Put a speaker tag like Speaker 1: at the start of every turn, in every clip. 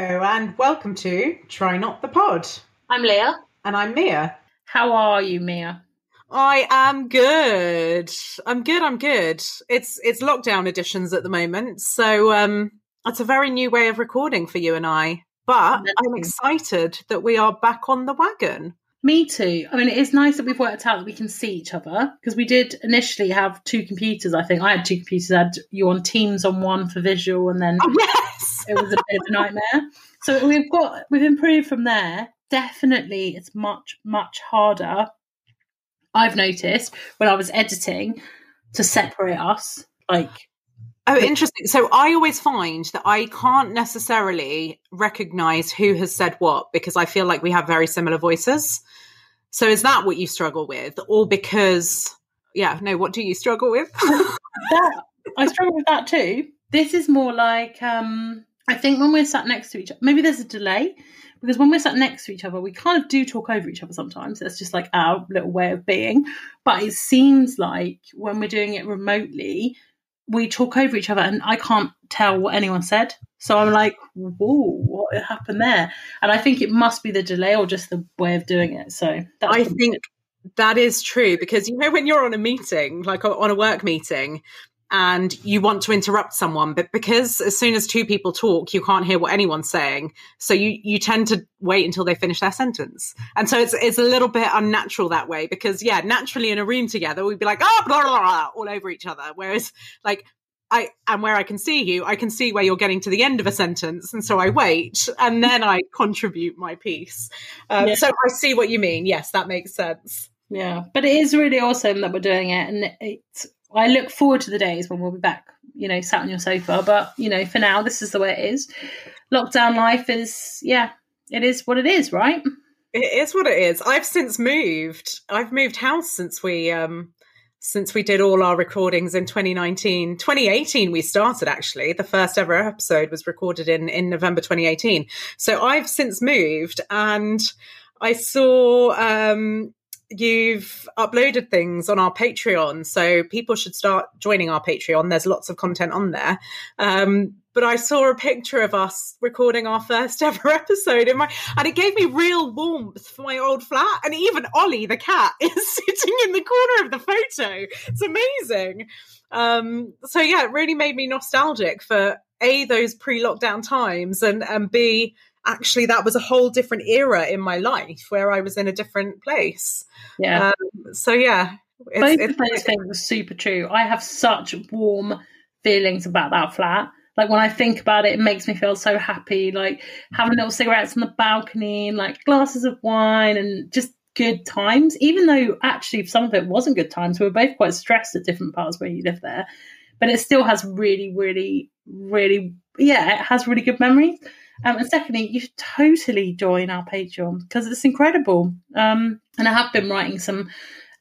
Speaker 1: Hello, and welcome to Try Not the Pod.
Speaker 2: I'm Leah.
Speaker 1: And I'm Mia.
Speaker 2: How are you, Mia?
Speaker 1: I am good. I'm good. I'm good. It's it's lockdown editions at the moment, so um, it's a very new way of recording for you and I. But I'm excited that we are back on the wagon.
Speaker 2: Me too. I mean, it is nice that we've worked out that we can see each other because we did initially have two computers. I think I had two computers. I had you on Teams on one for visual, and then
Speaker 1: oh, yes,
Speaker 2: it was a bit of a nightmare. So we've got we've improved from there. Definitely, it's much much harder. I've noticed when I was editing to separate us, like
Speaker 1: Oh, interesting. So I always find that I can't necessarily recognize who has said what because I feel like we have very similar voices. So is that what you struggle with? Or because, yeah, no, what do you struggle with?
Speaker 2: that, I struggle with that too. This is more like, um, I think when we're sat next to each other, maybe there's a delay because when we're sat next to each other, we kind of do talk over each other sometimes. That's just like our little way of being. But it seems like when we're doing it remotely, we talk over each other and I can't tell what anyone said. So I'm like, whoa, what happened there? And I think it must be the delay or just the way of doing it. So
Speaker 1: I think that is true because you know when you're on a meeting, like on a work meeting, and you want to interrupt someone but because as soon as two people talk you can't hear what anyone's saying so you you tend to wait until they finish their sentence and so it's it's a little bit unnatural that way because yeah naturally in a room together we'd be like oh blah, blah, blah, all over each other whereas like I and where I can see you, I can see where you're getting to the end of a sentence, and so I wait, and then I contribute my piece. Um, yeah. So I see what you mean. Yes, that makes sense.
Speaker 2: Yeah, but it is really awesome that we're doing it, and it's I look forward to the days when we'll be back, you know, sat on your sofa. But, you know, for now, this is the way it is. Lockdown life is, yeah, it is what it is, right?
Speaker 1: It is what it is. I've since moved. I've moved house since we, um, since we did all our recordings in 2019 2018 we started actually the first ever episode was recorded in in november 2018 so i've since moved and i saw um you've uploaded things on our Patreon, so people should start joining our Patreon. There's lots of content on there. Um, but I saw a picture of us recording our first ever episode in my, and it gave me real warmth for my old flat. And even Ollie, the cat, is sitting in the corner of the photo. It's amazing. Um, so yeah, it really made me nostalgic for a those pre-lockdown times, and and b actually that was a whole different era in my life where I was in a different place.
Speaker 2: Yeah.
Speaker 1: Um, so yeah,
Speaker 2: it's, both it's, of those things are super true. I have such warm feelings about that flat. Like when I think about it, it makes me feel so happy. Like having little cigarettes on the balcony, and like glasses of wine, and just good times. Even though actually some of it wasn't good times, we were both quite stressed at different parts where you live there. But it still has really, really, really, yeah, it has really good memories. Um, and secondly, you should totally join our Patreon because it's incredible. Um, and I have been writing some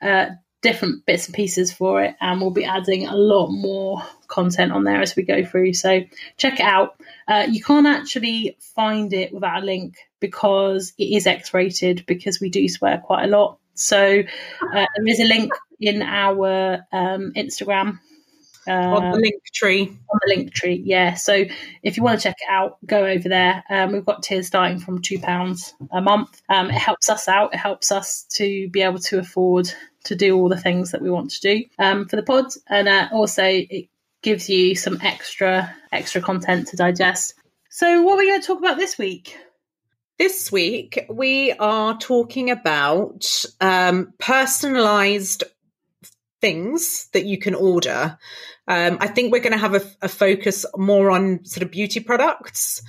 Speaker 2: uh, different bits and pieces for it, and we'll be adding a lot more content on there as we go through. So check it out. Uh, you can't actually find it without a link because it is X rated because we do swear quite a lot. So uh, there is a link in our um, Instagram
Speaker 1: on the um, link tree.
Speaker 2: On the link tree, yeah. So if you want to check it out, go over there. Um, we've got tiers starting from two pounds a month. Um, it helps us out. It helps us to be able to afford to do all the things that we want to do um, for the pod, and uh, also it gives you some extra extra content to digest. So, what are we going to talk about this week?
Speaker 1: This week, we are talking about um, personalized things that you can order. Um, I think we're going to have a, a, focus more on sort of beauty products.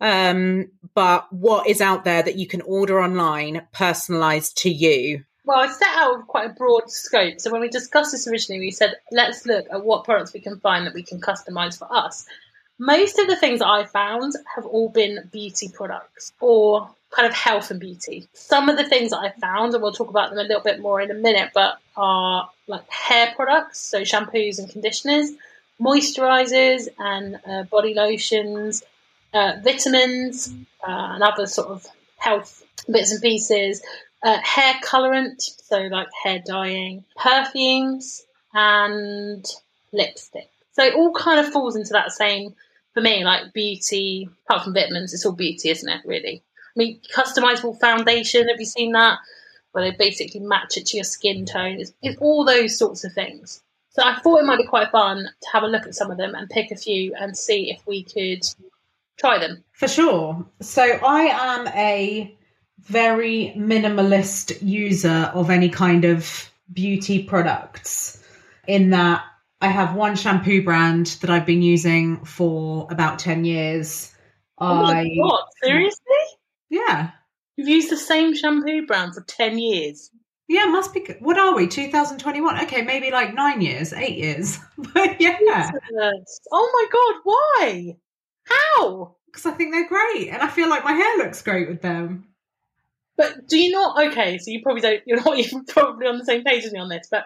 Speaker 1: Um, but what is out there that you can order online, personalized to you?
Speaker 2: Well, I set out quite a broad scope. So when we discussed this originally, we said let's look at what products we can find that we can customize for us. Most of the things I found have all been beauty products or kind of health and beauty. Some of the things that I found, and we'll talk about them a little bit more in a minute, but are like hair products, so shampoos and conditioners, moisturizers and uh, body lotions, uh, vitamins, uh, and other sort of health bits and pieces, uh, hair colorant, so like hair dyeing, perfumes, and lipstick. So it all kind of falls into that same for me, like beauty, apart from vitamins, it's all beauty, isn't it? Really. I mean, customizable foundation. Have you seen that? Where they basically match it to your skin tone. It's, it's all those sorts of things. So I thought it might be quite fun to have a look at some of them and pick a few and see if we could try them.
Speaker 1: For sure. So I am a very minimalist user of any kind of beauty products in that I have one shampoo brand that I've been using for about 10 years.
Speaker 2: Oh my
Speaker 1: I
Speaker 2: god, seriously?
Speaker 1: Yeah.
Speaker 2: You've used the same shampoo brand for 10 years.
Speaker 1: Yeah, must be good. What are we? 2021. Okay, maybe like 9 years, 8 years. but yeah,
Speaker 2: Jesus. Oh my god, why? How?
Speaker 1: because I think they're great and I feel like my hair looks great with them.
Speaker 2: But do you not? Okay, so you probably don't. You're not even probably on the same page as me on this. But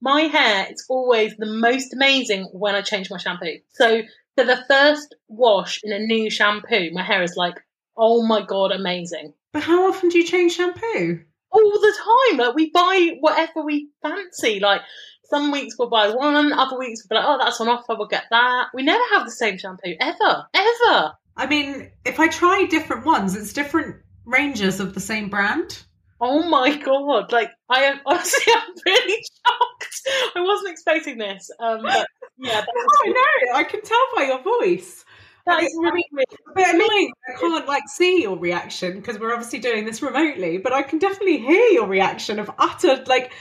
Speaker 2: my hair, it's always the most amazing when I change my shampoo. So for the first wash in a new shampoo, my hair is like, oh my god, amazing.
Speaker 1: But how often do you change shampoo?
Speaker 2: All the time, like we buy whatever we fancy. Like some weeks we'll buy one, other weeks we'll be like, oh, that's on offer, we'll get that. We never have the same shampoo ever, ever.
Speaker 1: I mean, if I try different ones, it's different ranges of the same brand.
Speaker 2: Oh my god! Like I am honestly, I'm really shocked. I wasn't expecting this. Um, but yeah, that was,
Speaker 1: Oh no, I can tell by your voice.
Speaker 2: That is really weird.
Speaker 1: A bit annoying. I can't like see your reaction because we're obviously doing this remotely, but I can definitely hear your reaction of utter like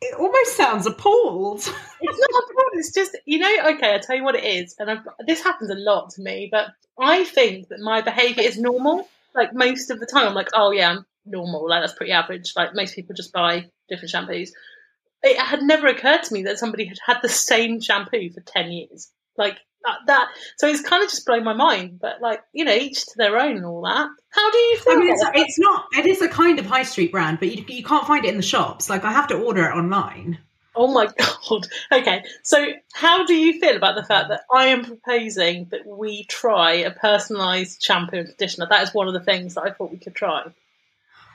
Speaker 1: it almost sounds appalled.
Speaker 2: It's not a problem. It's just you know. Okay, I'll tell you what it is, and I've, this happens a lot to me. But I think that my behaviour is normal. Like most of the time, I'm like, oh yeah, I'm normal. Like that's pretty average. Like most people just buy different shampoos. It had never occurred to me that somebody had had the same shampoo for ten years. Like that. that so it's kind of just blown my mind. But like you know, each to their own and all that. How do you feel?
Speaker 1: I mean, it's, it's not. It is a kind of high street brand, but you, you can't find it in the shops. Like I have to order it online.
Speaker 2: Oh my god. Okay. So how do you feel about the fact that I am proposing that we try a personalised shampoo and conditioner? That is one of the things that I thought we could try.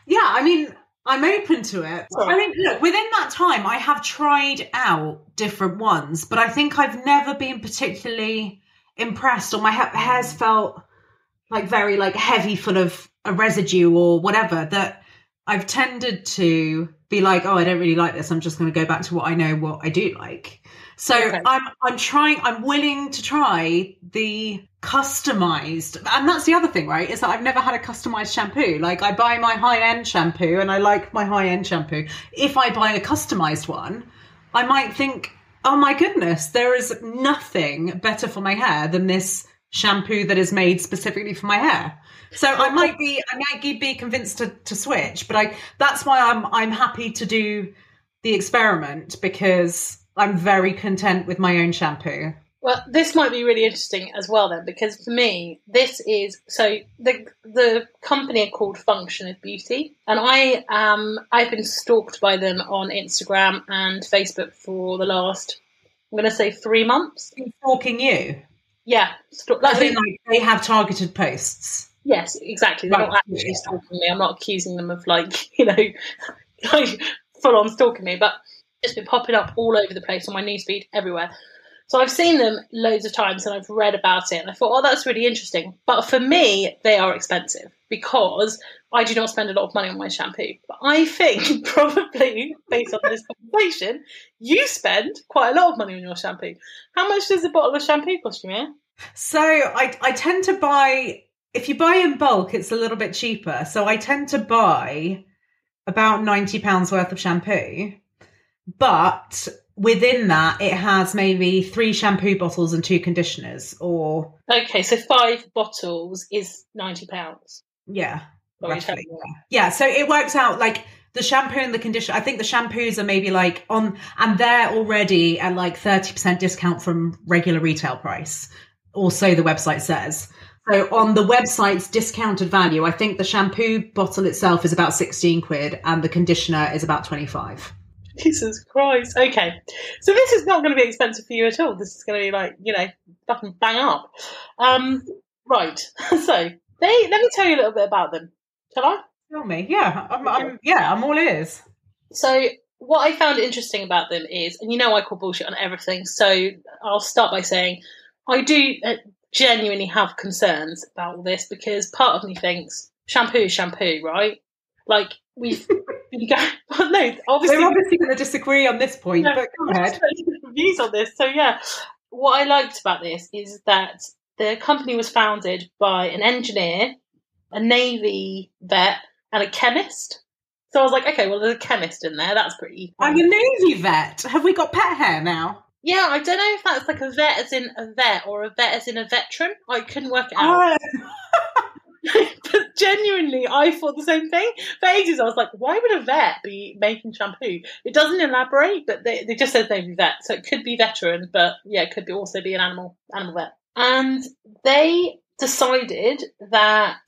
Speaker 1: Yeah, I mean, I'm open to it. I mean, look, within that time, I have tried out different ones, but I think I've never been particularly impressed, or my ha- hair's felt like very like heavy, full of a residue or whatever. That I've tended to be like, oh, I don't really like this. I'm just going to go back to what I know, what I do like. So
Speaker 2: Okay.
Speaker 1: I'm I'm trying. I'm willing to try the customized, and that's the other thing, right? Is that I've never had a customized shampoo. Like I buy my high end shampoo, and I like my high end shampoo. If I buy a customized one, I might think, oh my goodness, there is nothing better for my hair than this shampoo that is made specifically for my hair. So I might be, I might be convinced to, to switch, but I that's why I'm I'm happy to do the experiment because I'm very content with my own shampoo.
Speaker 2: Well, this might be really interesting as well then, because for me, this is so the the company are called Function of Beauty, and I um I've been stalked by them on Instagram and Facebook for the last I'm going to say three months.
Speaker 1: Stalking you,
Speaker 2: Yeah, stalk, like,
Speaker 1: in like they have targeted posts.
Speaker 2: Yes, exactly. They're
Speaker 1: Right.
Speaker 2: not actually stalking me. I'm not accusing them of like, you know, like full on stalking me, but it's been popping up all over the place on my newsfeed everywhere. So I've seen them loads of times and I've read about it and I thought, oh, that's really interesting. But for me, they are expensive because I do not spend a lot of money on my shampoo. But I think probably based on this conversation, you spend quite a lot of money on your shampoo. How much does a bottle of shampoo cost you, Mia?
Speaker 1: So I I tend to buy if you buy in bulk, it's a little bit cheaper. So I tend to buy about ninety pounds worth of shampoo, but within that, it has maybe three shampoo bottles and two conditioners, or
Speaker 2: Okay, so five bottles is ninety pounds.
Speaker 1: yeah,
Speaker 2: What are you
Speaker 1: roughly. yeah. So it works out like the shampoo and the conditioner. I think the shampoos are maybe like on, and they're already at like thirty percent discount from regular retail price. Also, the website says. So on the website's discounted value, I think the shampoo bottle itself is about sixteen quid, and the conditioner is about twenty five.
Speaker 2: Jesus Christ. Okay. So this is not going to be expensive for you at all. This is going to be like, you know, fucking bang up. Um, right. So they let me tell you a little bit about them. Shall I?
Speaker 1: Tell me, yeah, I'm, I'm, yeah, I'm all ears.
Speaker 2: So what I found interesting about them is, and you know I call bullshit on everything, so I'll start by saying I do. Uh, genuinely have concerns about all this because part of me thinks shampoo is shampoo, right? Like we've been going. Well, no, obviously
Speaker 1: They're obviously going to disagree on this point,
Speaker 2: No,
Speaker 1: but go ahead.
Speaker 2: views on this. So yeah, what I liked about this is that the company was founded by an engineer, a navy vet, and a chemist. So I was like, okay, well, there's a chemist in there. That's pretty.
Speaker 1: I'm a Navy vet. Have we got pet hair now?
Speaker 2: Yeah, I don't know if that's like a vet as in a vet or a vet as in a veteran. I couldn't work it out.
Speaker 1: Oh,
Speaker 2: but genuinely, I thought the same thing. For ages, I was like, why would a vet be making shampoo? It doesn't elaborate, but they, they just said maybe vet. So it could be veteran, but yeah, it could be also be an animal animal vet. And they decided that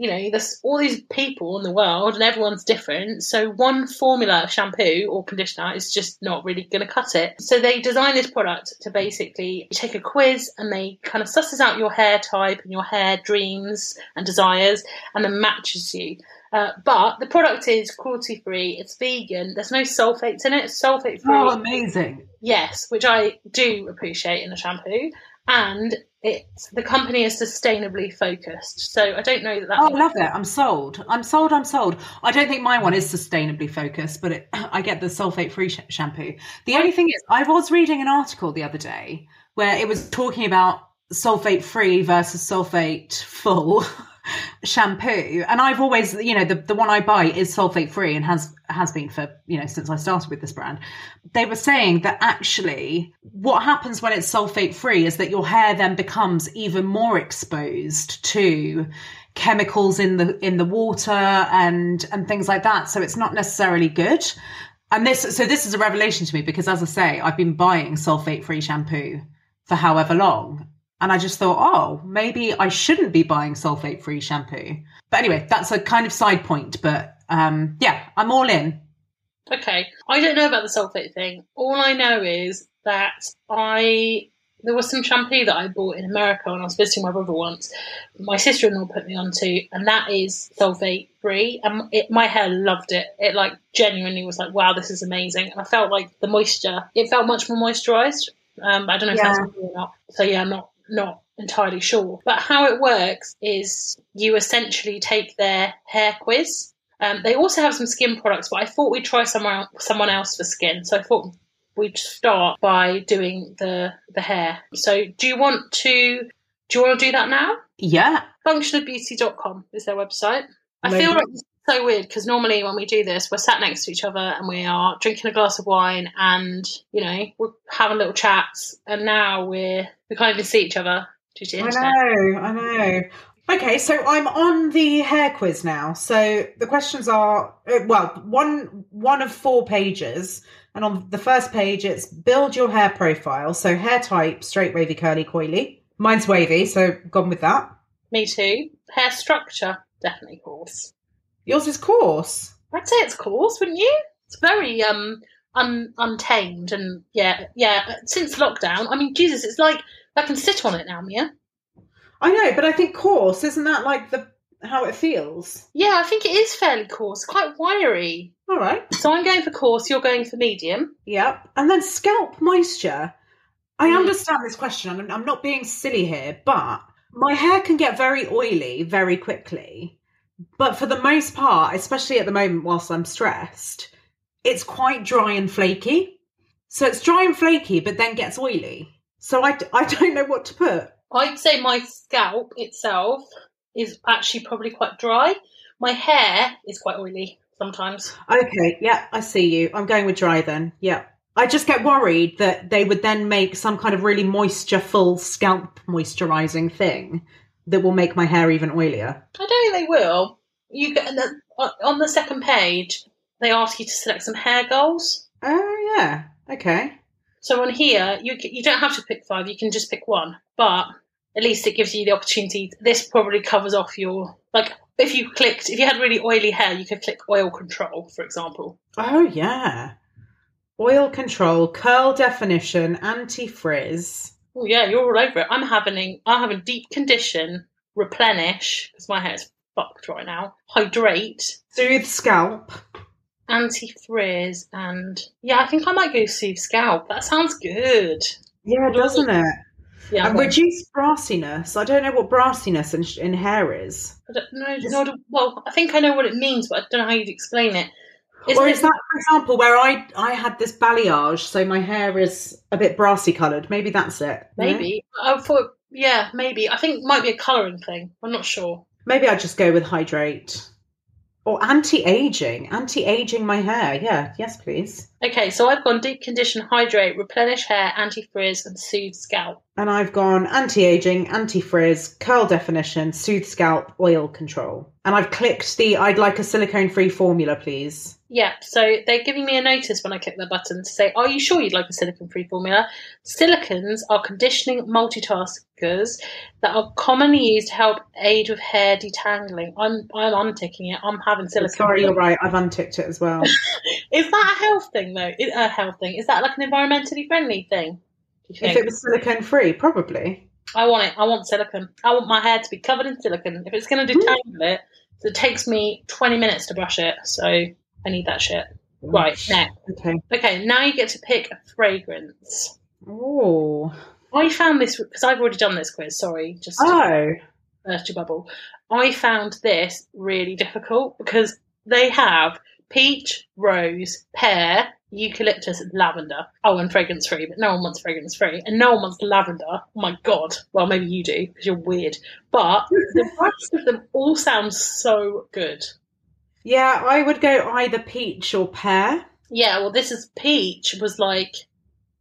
Speaker 2: you know there's all these people in the world and everyone's different so one formula of shampoo or conditioner is just not really going to cut it so they designed this product to basically take a quiz and they kind of susses out your hair type and your hair dreams and desires and then matches you uh, but the product is cruelty free it's vegan there's no sulfates in it it's sulfate free
Speaker 1: oh, amazing.
Speaker 2: Yes, which I do appreciate in a shampoo. And it's the company is sustainably focused. So I don't know that that
Speaker 1: Oh, I love it. I'm sold. I'm sold. I'm sold. I don't think my one is sustainably focused, but it, I get the sulfate free sh- shampoo. The only thing is, I was reading an article the other day where it was talking about sulfate free versus sulfate full shampoo. And I've always, you know, the, the one I buy is sulfate free and has has been for, you know, since I started with this brand. They were saying that actually what happens when it's sulfate free is that your hair then becomes even more exposed to chemicals in the in the water and and things like that so it's not necessarily good and this so this is a revelation to me because as i say i've been buying sulfate free shampoo for however long and i just thought oh maybe i shouldn't be buying sulfate free shampoo but anyway that's a kind of side point but um yeah i'm all in
Speaker 2: Okay. I don't know about the sulfate thing. All I know is that I there was some shampoo that I bought in America when I was visiting my brother once. My sister in law put me onto, and that is sulfate free. And it, my hair loved it. It like genuinely was like, wow, this is amazing. And I felt like the moisture. It felt much more moisturised. Um, I don't know if
Speaker 1: Yeah.
Speaker 2: that's true or not. So yeah, I'm not not entirely sure. But how it works is you essentially take their hair quiz. Um, they also have some skin products, but I thought we'd try someone someone else for skin. So I thought we'd start by doing the the hair. So do you want to do you want to do that now?
Speaker 1: yeah
Speaker 2: Functionofbeauty.com is their website. I feel like so weird because normally when we do this, we're sat next to each other and we are drinking a glass of wine and you know we're having little chats. And now we're we can't even see each other due to the
Speaker 1: I know, I know. Okay, so I'm on the hair quiz now. So the questions are uh, well, one one of four pages, and on the first page it's build your hair profile. So hair type, straight, wavy, curly, coily. Mine's wavy, so gone with that.
Speaker 2: Me too. Hair structure, definitely coarse.
Speaker 1: Yours is coarse.
Speaker 2: I'd say it's coarse, wouldn't you? It's very um un- untamed and yeah, yeah. Since lockdown, I mean, Jesus, it's like I can sit on it now, Mia.
Speaker 1: I know, but I think coarse isn't that like the how it feels?
Speaker 2: Yeah, I think it is fairly coarse, quite wiry.
Speaker 1: All right.
Speaker 2: So I'm going for coarse. You're going for medium.
Speaker 1: Yep. And then scalp moisture. I
Speaker 2: Mm.
Speaker 1: understand this question. I'm, I'm not being silly here, but my hair can get very oily very quickly. But for the most part, especially at the moment whilst I'm stressed, it's quite dry and flaky. So it's dry and flaky, but then gets oily. So I, I don't know what to put.
Speaker 2: I'd say my scalp itself is actually probably quite dry. My hair is quite oily sometimes.
Speaker 1: Okay, yeah, I see you. I'm going with dry then. Yeah. I just get worried that they would then make some kind of really moisture-full scalp moisturizing thing that will make my hair even oilier.
Speaker 2: I don't think they will. You get the, uh, on the second page. They ask you to select some hair goals.
Speaker 1: Oh yeah. Okay.
Speaker 2: So on here, you you don't have to pick five. You can just pick one. But at least it gives you the opportunity. This probably covers off your like if you clicked if you had really oily hair, you could click oil control, for example.
Speaker 1: Oh yeah. Oil control, curl definition, anti-frizz.
Speaker 2: Oh yeah, you're all over it. I'm having I'm having deep condition, replenish because my hair's fucked right now. Hydrate,
Speaker 1: Soothe scalp.
Speaker 2: anti frizz, and yeah, I think I might go soothe scalp. That sounds good.
Speaker 1: Yeah, doesn't it?
Speaker 2: Yeah,
Speaker 1: and
Speaker 2: well,
Speaker 1: reduced brassiness. I don't know what brassiness in, in hair is.
Speaker 2: I don't know. no, well, I think I know what it means, but I don't know how you'd explain it.
Speaker 1: Or
Speaker 2: it-
Speaker 1: is that, for example, where I I had this balayage, so my hair is a bit brassy coloured? Maybe that's it.
Speaker 2: maybe? I thought, yeah, maybe. I think it might be a colouring thing. I'm not sure.
Speaker 1: Maybe I just go with hydrate or anti-aging. Anti-aging my hair. Yeah. Yes, please.
Speaker 2: Okay, so I've gone deep condition, hydrate, replenish hair, anti frizz, and soothe scalp.
Speaker 1: And I've gone anti-aging, anti-frizz, curl definition, soothe scalp, oil control. And I've clicked the I'd like a silicone-free formula, please.
Speaker 2: Yeah, so they're giving me a notice when I click the button to say, Are you sure you'd like a silicone free formula? Silicones are conditioning multitaskers that are commonly used to help aid with hair detangling. I'm I'm unticking it. I'm having silicone.
Speaker 1: Sorry, you're right. I've unticked it as well.
Speaker 2: Is that a health thing though? Is- A health thing? Is that like an environmentally friendly thing?
Speaker 1: If it was silicone-free, probably.
Speaker 2: I want it. I want silicone. I want my hair to be covered in silicone. If it's going to mm-hmm. detangle it, so it takes me 20 minutes to brush it. So I need that shit. Right, next.
Speaker 1: Okay.
Speaker 2: Okay, now you get to pick a fragrance.
Speaker 1: Oh.
Speaker 2: I found this because I've already done this quiz. Sorry, just
Speaker 1: Oh.
Speaker 2: burst your bubble. I found this really difficult because they have peach, rose, pear, eucalyptus, lavender. Oh, and fragrance free, but no one wants fragrance free, and no one wants lavender. Oh my god! Well, maybe you do because you're weird, but the rest of them all sound so good.
Speaker 1: Yeah, I would go either peach or pear.
Speaker 2: Yeah, well, this is peach was like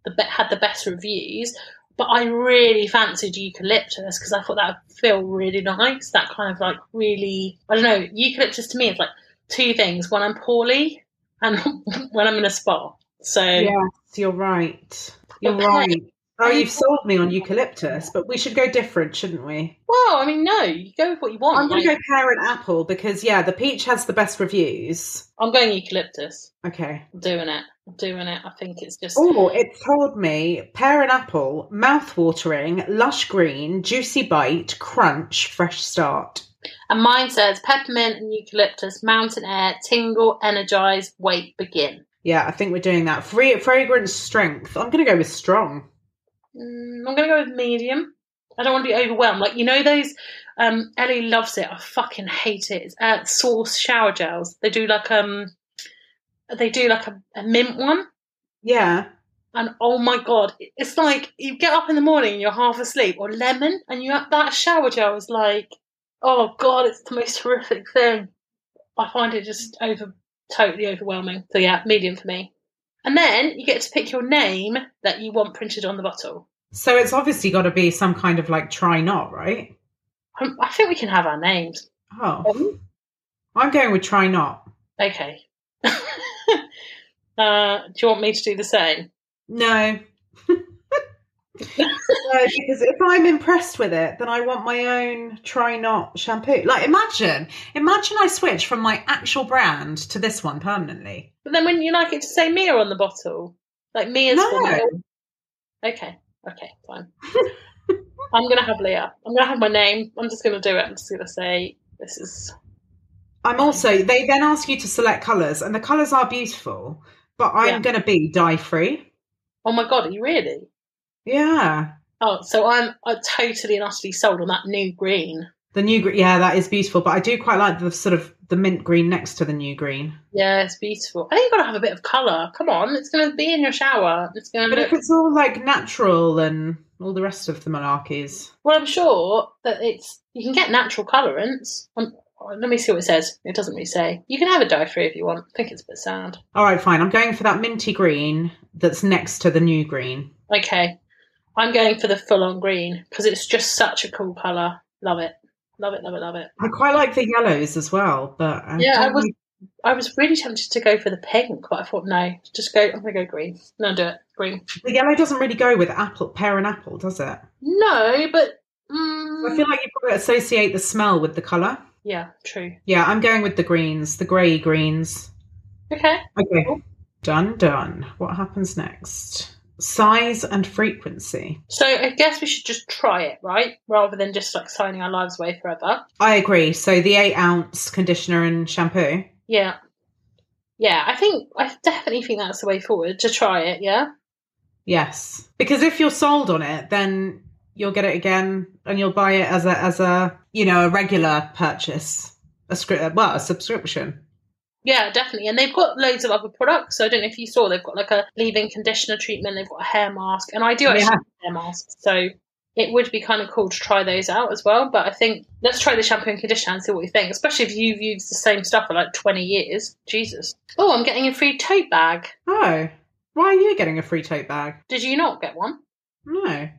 Speaker 2: the had the best reviews, but I really fancied eucalyptus because I thought that would feel really nice. That kind of like really, I don't know. Eucalyptus to me is like two things: when I'm poorly and when I'm in a spa. So
Speaker 1: Yes, you're right. You're right. Oh, you've sold me on eucalyptus, but we should go different, shouldn't we?
Speaker 2: well, I mean, no, you go with what you want.
Speaker 1: I'm going to go pear and apple because, yeah, the peach has the best reviews.
Speaker 2: I'm going eucalyptus.
Speaker 1: Okay.
Speaker 2: I'm doing it. I'm doing it. I think it's just.
Speaker 1: Oh, it told me pear and apple, mouth-watering, lush green, juicy bite, crunch, fresh start.
Speaker 2: And mine says peppermint and eucalyptus, mountain air, tingle, energize, wait, begin.
Speaker 1: Yeah, I think we're doing that. Free fragrance strength. I'm going to go with strong.
Speaker 2: Mm, I'm going to go with medium. I don't want to be overwhelmed. Like, you know, those, um, Ellie loves it. I fucking hate it. It's uh, Source shower gels. They do like, um, they do like a, a mint one.
Speaker 1: Yeah.
Speaker 2: And oh my god, it's like you get up in the morning and you're half asleep, or lemon, and you have that shower gel is like, oh god, it's the most horrific thing. I find it just over totally overwhelming. So yeah, medium for me. And then you get to pick your name that you want printed on the bottle.
Speaker 1: So it's obviously got to be some kind of like try not, right?
Speaker 2: Um, I think we can have our names.
Speaker 1: Oh. I'm going with try not.
Speaker 2: Okay. uh, do you want me to do the same?
Speaker 1: No. No, because if I'm impressed with it, then I want my own try not shampoo. Like imagine, imagine I switch from my actual brand to this one permanently.
Speaker 2: But then wouldn't you like it to say Mia on the bottle? Like Mia's
Speaker 1: No.
Speaker 2: formula? Okay, okay, fine. I'm gonna have Leah. I'm gonna have my name. I'm just gonna do it. I'm just gonna say this is
Speaker 1: I'm also they then ask you to select colours, and the colours are beautiful, but I'm
Speaker 2: Yeah.
Speaker 1: gonna be dye free.
Speaker 2: Oh my god, are you really?
Speaker 1: Yeah.
Speaker 2: Oh, so I'm I'm totally and utterly sold on that new green.
Speaker 1: The new green, yeah, that is beautiful, but I do quite like the sort of the mint green next to the new green.
Speaker 2: Yeah, it's beautiful. I think you've got to have a bit of colour. Come on, it's going to be in your shower. It's going to
Speaker 1: But if it's all like natural and all the rest of the malarkeys,
Speaker 2: Well, I'm sure that it's you can get natural colourants. Um, let me see what it says. It doesn't really say. You can have a dye free if you want. I think it's a bit sad.
Speaker 1: all right, fine. I'm going for that minty green that's next to the new green.
Speaker 2: Okay, I'm going for the full on green because it's just such a cool colour. Love it. Love it, love it, love it.
Speaker 1: I quite like the yellows as well, but I
Speaker 2: Yeah, I was-
Speaker 1: like-
Speaker 2: I was really tempted to go for the pink, but I thought no, just go. I'm gonna go green. No, do it green.
Speaker 1: the yellow doesn't really go with apple, pear and apple, does it?
Speaker 2: No, but
Speaker 1: I
Speaker 2: mm,
Speaker 1: feel like you've got to associate the smell with the colour.
Speaker 2: yeah, true.
Speaker 1: Yeah, I'm going with the greens, the grey greens.
Speaker 2: Okay.
Speaker 1: Okay,
Speaker 2: Cool.
Speaker 1: done, done. What happens next? Size and frequency.
Speaker 2: So I guess we should just try it, right? Rather than just like signing our lives away forever.
Speaker 1: I agree. So the eight ounce conditioner and shampoo.
Speaker 2: Yeah. Yeah, I think I definitely think that's the way forward to try it, yeah?
Speaker 1: Yes, because if you're sold on it, then you'll get it again and you'll buy it as a as a you know a regular purchase, a script well a subscription.
Speaker 2: Yeah, definitely. And they've got loads of other products. So I don't know if you saw, they've got like a leave-in conditioner treatment, they've got a hair mask, and I do actually
Speaker 1: Yeah.
Speaker 2: have hair masks. So it would be kind of cool to try those out as well. But I think let's try the shampoo and conditioner and see what you think, especially if you've used the same stuff for like 20 years. Jesus. Oh, I'm getting a free tote bag.
Speaker 1: Oh, why are you getting a free tote bag?
Speaker 2: Did you not get one?
Speaker 1: No.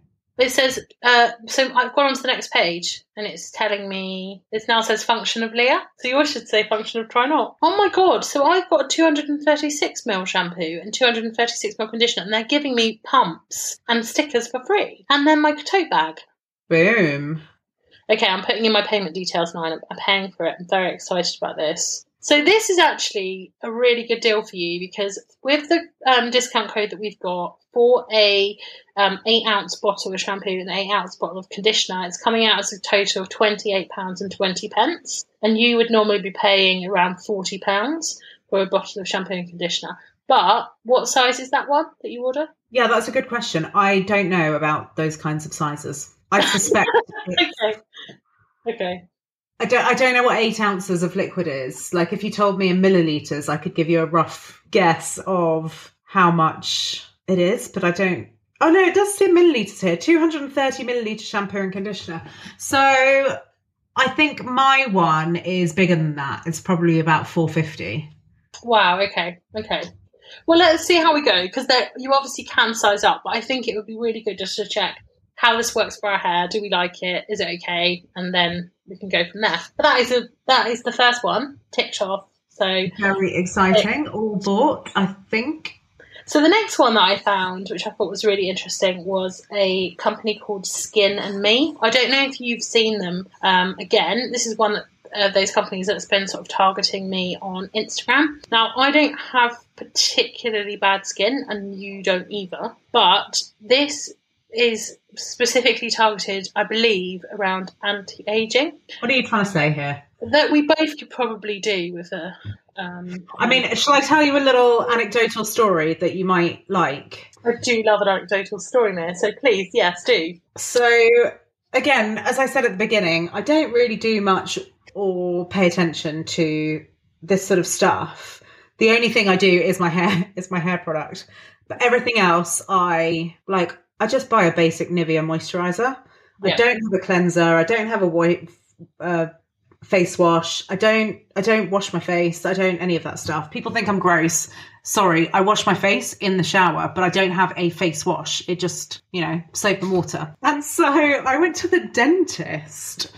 Speaker 2: It says, uh, so I've gone on to the next page and it's telling me, it now says function of Leah. So yours should say function of Try Not. Oh my god, so I've got a 236ml shampoo and 236ml conditioner and they're giving me pumps and stickers for free. And then my tote bag.
Speaker 1: Boom.
Speaker 2: Okay, I'm putting in my payment details now I'm paying for it. I'm very excited about this. So this is actually a really good deal for you because with the um, discount code that we've got for a um, eight ounce bottle of shampoo and eight ounce bottle of conditioner, it's coming out as a total of twenty eight pounds and twenty pence, and you would normally be paying around forty pounds for a bottle of shampoo and conditioner. But what size is that one that you order?
Speaker 1: Yeah, that's a good question. I don't know about those kinds of sizes. I suspect.
Speaker 2: Okay, okay.
Speaker 1: I don't. I don't know what eight ounces of liquid is. Like, if you told me in milliliters, I could give you a rough guess of how much it is, but I don't. Oh no, it does say milliliters here. Two hundred and thirty milliliter shampoo and conditioner. So I think my one is bigger than that. It's probably about four fifty.
Speaker 2: Wow. Okay. Okay. Well, let's see how we go because you obviously can size up, but I think it would be really good just to check how this works for our hair. Do we like it? Is it okay? And then we can go from there. But that is a that is the first one ticked off. So
Speaker 1: Very exciting. All bought, I think.
Speaker 2: so the next one that I found, which I thought was really interesting, was a company called Skin and Me. I don't know if you've seen them. Um, again, this is one that uh, those companies that's been sort of targeting me on Instagram. Now, I don't have particularly bad skin, and you don't either. But this is specifically targeted, I believe, around anti-aging.
Speaker 1: What are you trying to say here?
Speaker 2: That we both could probably do with a. Um,
Speaker 1: I mean, shall I tell you a little anecdotal story that you might like?
Speaker 2: I do love an anecdotal story there, so please, yes, do.
Speaker 1: So, again, as I said at the beginning, I don't really do much or pay attention to this sort of stuff. The only thing I do is my hair is my hair product. But everything else I like I just buy a basic Nivea moisturizer. I don't have a cleanser, I don't have a white uh, face wash. I don't I don't wash my face. I don't any of that stuff. People think I'm gross. Sorry, I wash my face in the shower, but I don't have a face wash. It just, you know, soap and water. And so I went to the dentist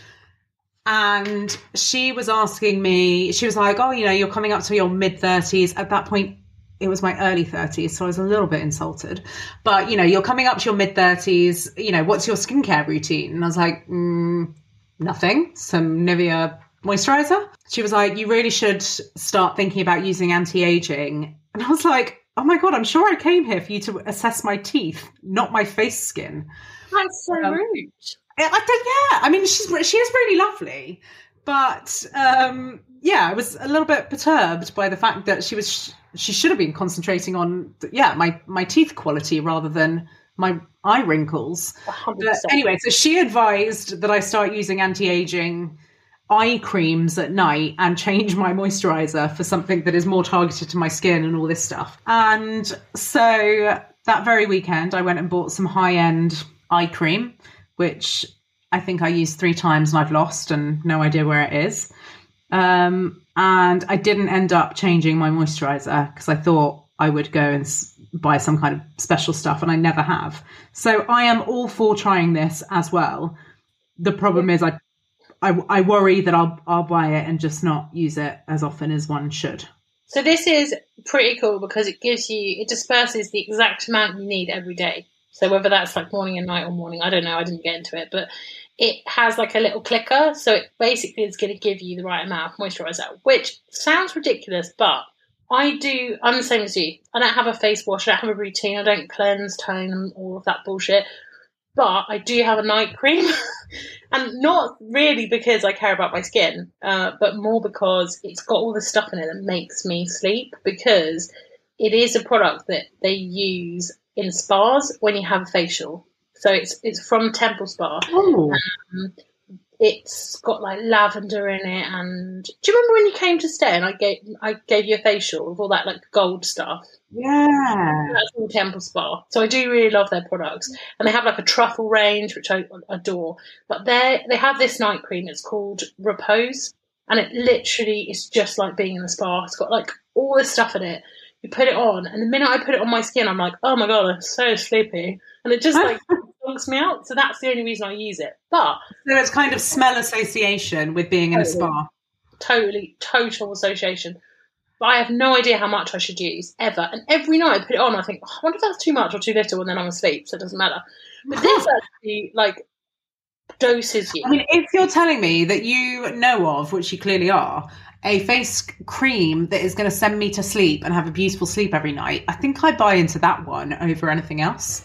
Speaker 1: and she was asking me, she was like, Oh, you know, you're coming up to your mid 30s. At that point, it was my early 30s, so I was a little bit insulted. But, you know, you're coming up to your mid 30s, you know, what's your skincare routine? And I was like, mm, nothing, some Nivea moisturizer. She was like, you really should start thinking about using anti aging. And I was like, oh my God, I'm sure I came here for you to assess my teeth, not my face skin.
Speaker 2: That's so
Speaker 1: Um,
Speaker 2: rude.
Speaker 1: I, I don't, yeah, I mean, she's she is really lovely, but um, yeah, I was a little bit perturbed by the fact that she was she should have been concentrating on yeah my my teeth quality rather than my eye wrinkles. But anyway, so she advised that I start using anti aging eye creams at night and change my moisturizer for something that is more targeted to my skin and all this stuff. And so that very weekend, I went and bought some high end eye cream, which I think I used three times and I've lost and no idea where it is. Um, and I didn't end up changing my moisturizer because I thought I would go and s- buy some kind of special stuff, and I never have. So I am all for trying this as well. The problem is, I, I, I worry that I'll I'll buy it and just not use it as often as one should.
Speaker 2: So this is pretty cool because it gives you it disperses the exact amount you need every day. So whether that's like morning and night or morning, I don't know. I didn't get into it, but it has like a little clicker, so it basically is going to give you the right amount of moisturizer. Which sounds ridiculous, but I do. I'm the same as you. I don't have a face wash. I don't have a routine. I don't cleanse, tone, and all of that bullshit. But I do have a night cream, and not really because I care about my skin, uh, but more because it's got all the stuff in it that makes me sleep. Because it is a product that they use in spas when you have a facial. So it's it's from Temple Spa.
Speaker 1: Oh,
Speaker 2: Um, it's got like lavender in it, and do you remember when you came to stay and I gave I gave you a facial with all that like gold stuff?
Speaker 1: yeah.
Speaker 2: That's all Temple Spa. So I do really love their products, and they have like a truffle range which I adore. But they they have this night cream. It's called Repose, and it literally is just like being in the spa. It's got like all this stuff in it. You put it on, and the minute I put it on my skin, I'm like, oh my god, I'm so sleepy, and it just like knocks me out. So that's the only reason I use it. But
Speaker 1: So it's kind of smell association with being in a spa.
Speaker 2: totally total association. But I have no idea how much I should use ever. And every night I put it on, I think, oh, I wonder if that's too much or too little, and then I'm asleep, so it doesn't matter. But this actually like doses you.
Speaker 1: I mean, if you're telling me that you know of, which you clearly are, a face cream that is going to send me to sleep and have a beautiful sleep every night, I think I buy into that one over anything else.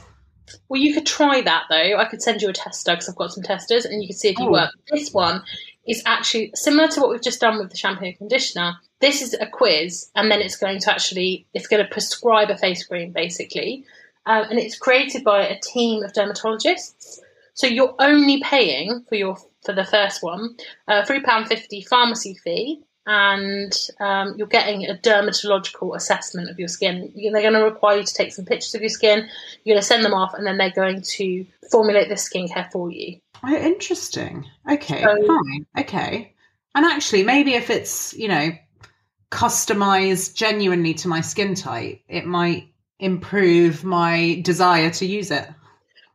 Speaker 2: Well, you could try that though. I could send you a tester because I've got some testers, and you can see if you
Speaker 1: Oh.
Speaker 2: work. This one is actually similar to what we've just done with the shampoo and conditioner. This is a quiz, and then it's going to actually it's going to prescribe a face cream basically, um, and it's created by a team of dermatologists. So you're only paying for your for the first one, uh, three pound fifty pharmacy fee, and um, you're getting a dermatological assessment of your skin. They're going to require you to take some pictures of your skin. You're going to send them off, and then they're going to formulate the skincare for you.
Speaker 1: Oh, interesting. Okay,
Speaker 2: So-
Speaker 1: fine. Okay. And actually, maybe if it's, you know, customized genuinely to my skin type, it might improve my desire to use it.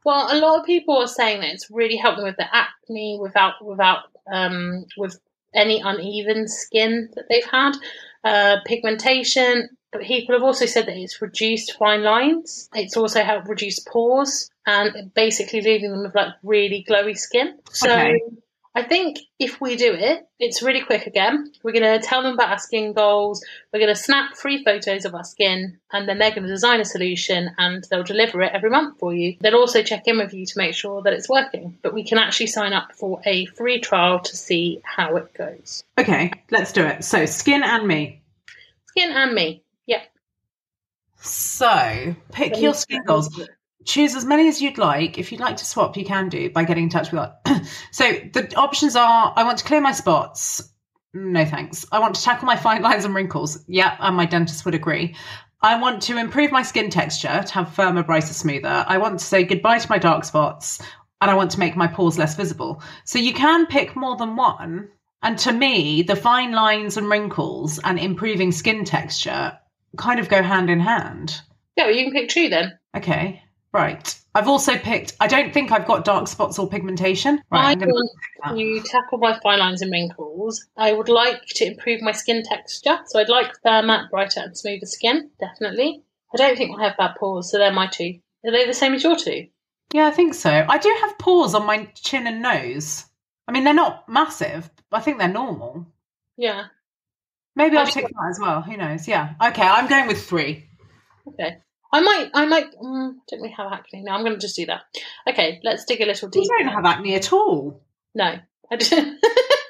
Speaker 2: Well, a lot of people are saying that it's really helped them with the acne without without um, with any uneven skin that they've had, uh, pigmentation. But people have also said that it's reduced fine lines. It's also helped reduce pores and basically leaving them with like really glowy skin. So
Speaker 1: Okay.
Speaker 2: I think if we do it, it's really quick again. We're going to tell them about our skin goals. We're going to snap three photos of our skin, and then they're going to design a solution and they'll deliver it every month for you. They'll also check in with you to make sure that it's working. But we can actually sign up for a free trial to see how it goes.
Speaker 1: Okay, let's do it. So, skin and me.
Speaker 2: Skin and me. Yeah.
Speaker 1: So, pick your skin goals. Choose as many as you'd like. If you'd like to swap, you can do by getting in touch with us. so the options are: I want to clear my spots. No thanks. I want to tackle my fine lines and wrinkles. Yeah, and my dentist would agree. I want to improve my skin texture to have firmer, brighter, smoother. I want to say goodbye to my dark spots, and I want to make my pores less visible. So you can pick more than one. And to me, the fine lines and wrinkles and improving skin texture kind of go hand in hand.
Speaker 2: Yeah, well, you can pick two then.
Speaker 1: Okay, right. I've also picked. I don't think I've got dark spots or pigmentation. Right,
Speaker 2: I want to tackle my fine lines and wrinkles. I would like to improve my skin texture. So I'd like firmer, brighter, and smoother skin, definitely. I don't think I have bad pores, so they're my two. Are they the same as your two?
Speaker 1: Yeah, I think so. I do have pores on my chin and nose. I mean, they're not massive. But I think they're normal.
Speaker 2: Yeah.
Speaker 1: Maybe I'll
Speaker 2: I
Speaker 1: tick that as well. Who knows? Yeah. Okay, I'm going with three.
Speaker 2: Okay. I might, I might, um, don't we have acne? No, I'm going to just do that. Okay, let's dig a little deeper.
Speaker 1: You don't have acne at all.
Speaker 2: No, I didn't.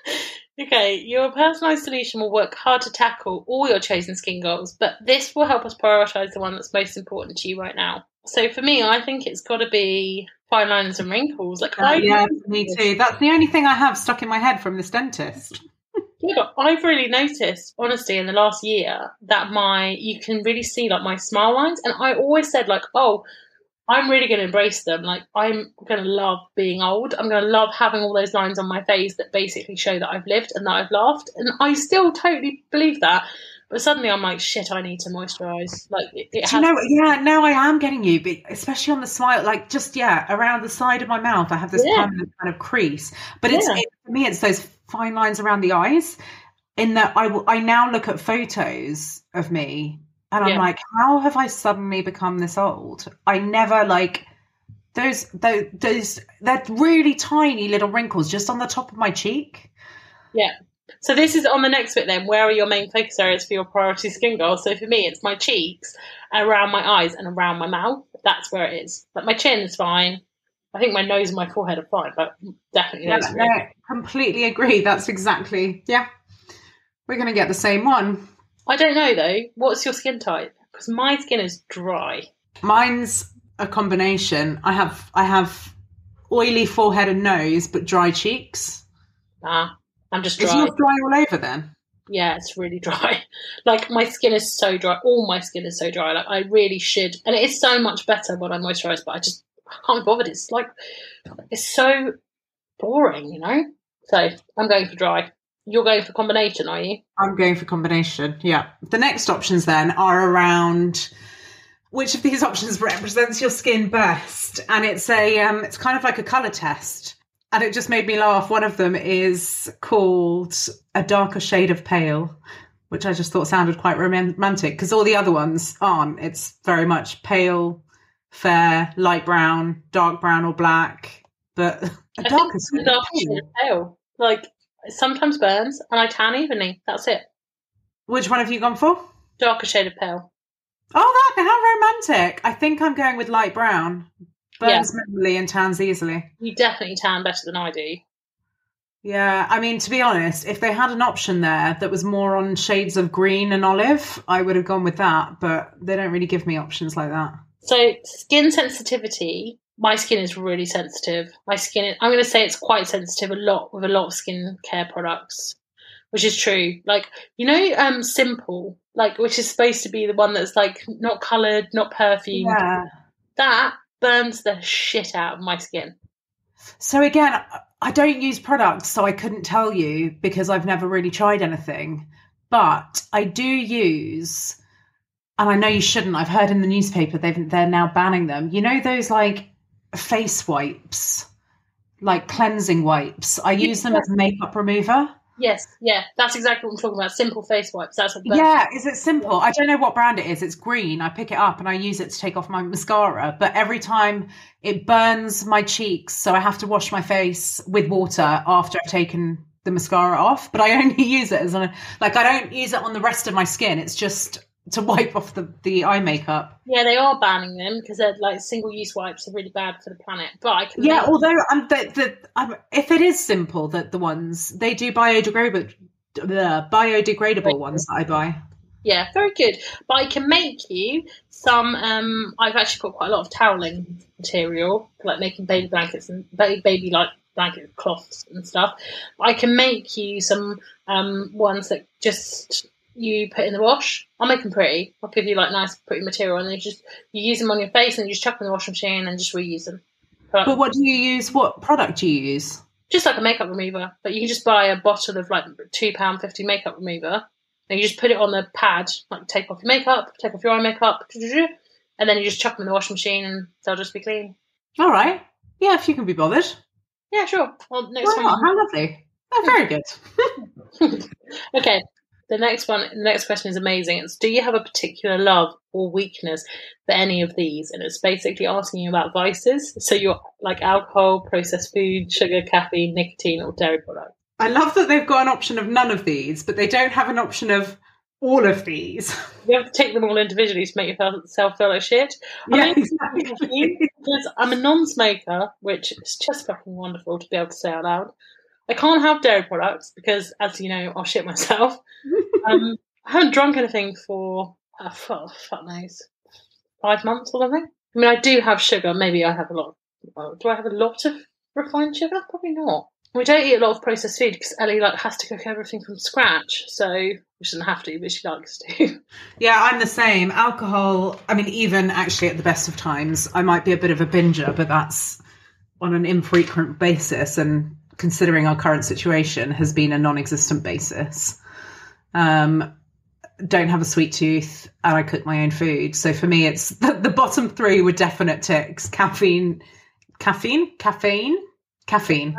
Speaker 2: okay, your personalised solution will work hard to tackle all your chosen skin goals, but this will help us prioritise the one that's most important to you right now. So for me, I think it's got to be fine lines and wrinkles. Like
Speaker 1: Uh, yeah, me too. That's the only thing I have stuck in my head from this dentist.
Speaker 2: Yeah, but I've really noticed, honestly, in the last year that my you can really see like my smile lines, and I always said like, oh, I'm really going to embrace them. Like I'm going to love being old. I'm going to love having all those lines on my face that basically show that I've lived and that I've laughed, and I still totally believe that. But suddenly I'm like, shit, I need to moisturize. Like it, it
Speaker 1: Do you know? Yeah, now I am getting you, but especially on the smile, like just yeah, around the side of my mouth, I have this
Speaker 2: Yeah.
Speaker 1: permanent kind of crease. But it's
Speaker 2: Yeah.
Speaker 1: it, for me, it's those fine lines around the eyes. In that, I I now look at photos of me, and I'm like, how have I suddenly become this old? I never like those those those they're really tiny little wrinkles just on the top of my cheek.
Speaker 2: Yeah. So this is on the next bit then. Where are your main focus areas for your priority skin goals? So for me, it's my cheeks, around my eyes, and around my mouth. That's where it is. But my chin is fine. I think my nose and my forehead are fine, but definitely
Speaker 1: Yeah, no, completely agree. That's exactly yeah. We're gonna get the same one.
Speaker 2: I don't know though. What's your skin type? Because my skin is dry.
Speaker 1: Mine's a combination. I have I have oily forehead and nose, but dry cheeks.
Speaker 2: Ah, I'm just
Speaker 1: Is
Speaker 2: dry.
Speaker 1: yours dry all over then?
Speaker 2: Yeah, it's really dry. Like my skin is so dry. All my skin is so dry. Like I really should, and it is so much better when I moisturise. But I just can't be bothered. It's like it's so boring, you know. So I'm going for dry. You're going for combination, are you?
Speaker 1: I'm going for combination. Yeah. The next options then are around which of these options represents your skin best, and it's a um, it's kind of like a color test. And it just made me laugh. One of them is called a darker shade of pale, which I just thought sounded quite romantic because all the other ones aren't. It's very much pale, fair, light brown, dark brown, or black. But a darker of
Speaker 2: dark
Speaker 1: pale.
Speaker 2: Like it sometimes burns, and I tan evenly. That's it.
Speaker 1: Which one have you gone for?
Speaker 2: Darker shade of pale.
Speaker 1: Oh, that how romantic! I think I'm going with light brown. Burns minimally and tans easily.
Speaker 2: You definitely tan better than I do.
Speaker 1: Yeah, I mean, to be honest, if they had an option there that was more on shades of green and olive, I would have gone with that. But they don't really give me options like that.
Speaker 2: So skin sensitivity. My skin is really sensitive. My skin. I'm going to say it's quite sensitive. A lot with a lot of skin care products, which is true. Like you know, um, simple. Like which is supposed to be the one that's like not coloured, not perfumed.
Speaker 1: Yeah.
Speaker 2: That burns the shit out of my skin.
Speaker 1: So again, I don't use products, so I couldn't tell you because I've never really tried anything. But I do use, and I know you shouldn't. I've heard in the newspaper they've they're now banning them. You know those like face wipes, like cleansing wipes. I use them as makeup remover.
Speaker 2: Yes, yeah, that's exactly what I'm talking about. Simple face wipes. That's what.
Speaker 1: Yeah, is it simple? I don't know what brand it is. It's green. I pick it up and I use it to take off my mascara. But every time it burns my cheeks, so I have to wash my face with water after I've taken the mascara off. But I only use it as a like I don't use it on the rest of my skin. It's just to wipe off the the eye makeup.
Speaker 2: Yeah, they are banning them because they're like single-use wipes are really bad for the planet. But I can
Speaker 1: Yeah,
Speaker 2: make-
Speaker 1: although um, the, the, um, if it is simple that the ones they do biodegradable, the biodegradable ones that I buy.
Speaker 2: Yeah, very good. But I can make you some. Um, I've actually got quite a lot of toweling material, like making baby blankets and baby, baby like blanket cloths and stuff. I can make you some um, ones that just you put in the wash. I'll make them pretty. I'll give you like nice, pretty material, and then you just you use them on your face and you just chuck them in the washing machine and just reuse them. But,
Speaker 1: But what do you use? What product do you use?
Speaker 2: just like a makeup remover. But you can just buy a bottle of like two pound fifty makeup remover, and you just put it on the pad, like take off your makeup, take off your eye makeup, and then you just chuck them in the washing machine, and they'll just be clean.
Speaker 1: All right. Yeah, if you can be bothered.
Speaker 2: Yeah, sure. Well, next
Speaker 1: Why not? How lovely. Oh, very good.
Speaker 2: okay. The next one, the next question is amazing. It's do you have a particular love or weakness for any of these? And it's basically asking you about vices. So you're like alcohol, processed food, sugar, caffeine, nicotine, or dairy products.
Speaker 1: I love that they've got an option of none of these, but they don't have an option of all of these.
Speaker 2: You have to take them all individually to make yourself feel like shit. I
Speaker 1: Yeah,
Speaker 2: mean,
Speaker 1: exactly.
Speaker 2: because I'm a non-smoker, which is just fucking wonderful to be able to say out loud. I can't have dairy products because, as you know, I'll shit myself. um, I haven't drunk anything for uh, fuck, fuck knows five months or something. I mean, I do have sugar. Maybe I have a lot. Well, do I have a lot of refined sugar? Probably not. We don't eat a lot of processed food because Ellie like has to cook everything from scratch. So we shouldn't have to, but she likes to.
Speaker 1: Yeah, I'm the same. Alcohol, I mean, even actually at the best of times, I might be a bit of a binger, but that's on an infrequent basis. And considering our current situation, has been a non existent basis. Um, don't have a sweet tooth and I cook my own food. So for me, it's the, the bottom three were definite ticks caffeine, caffeine, caffeine, caffeine.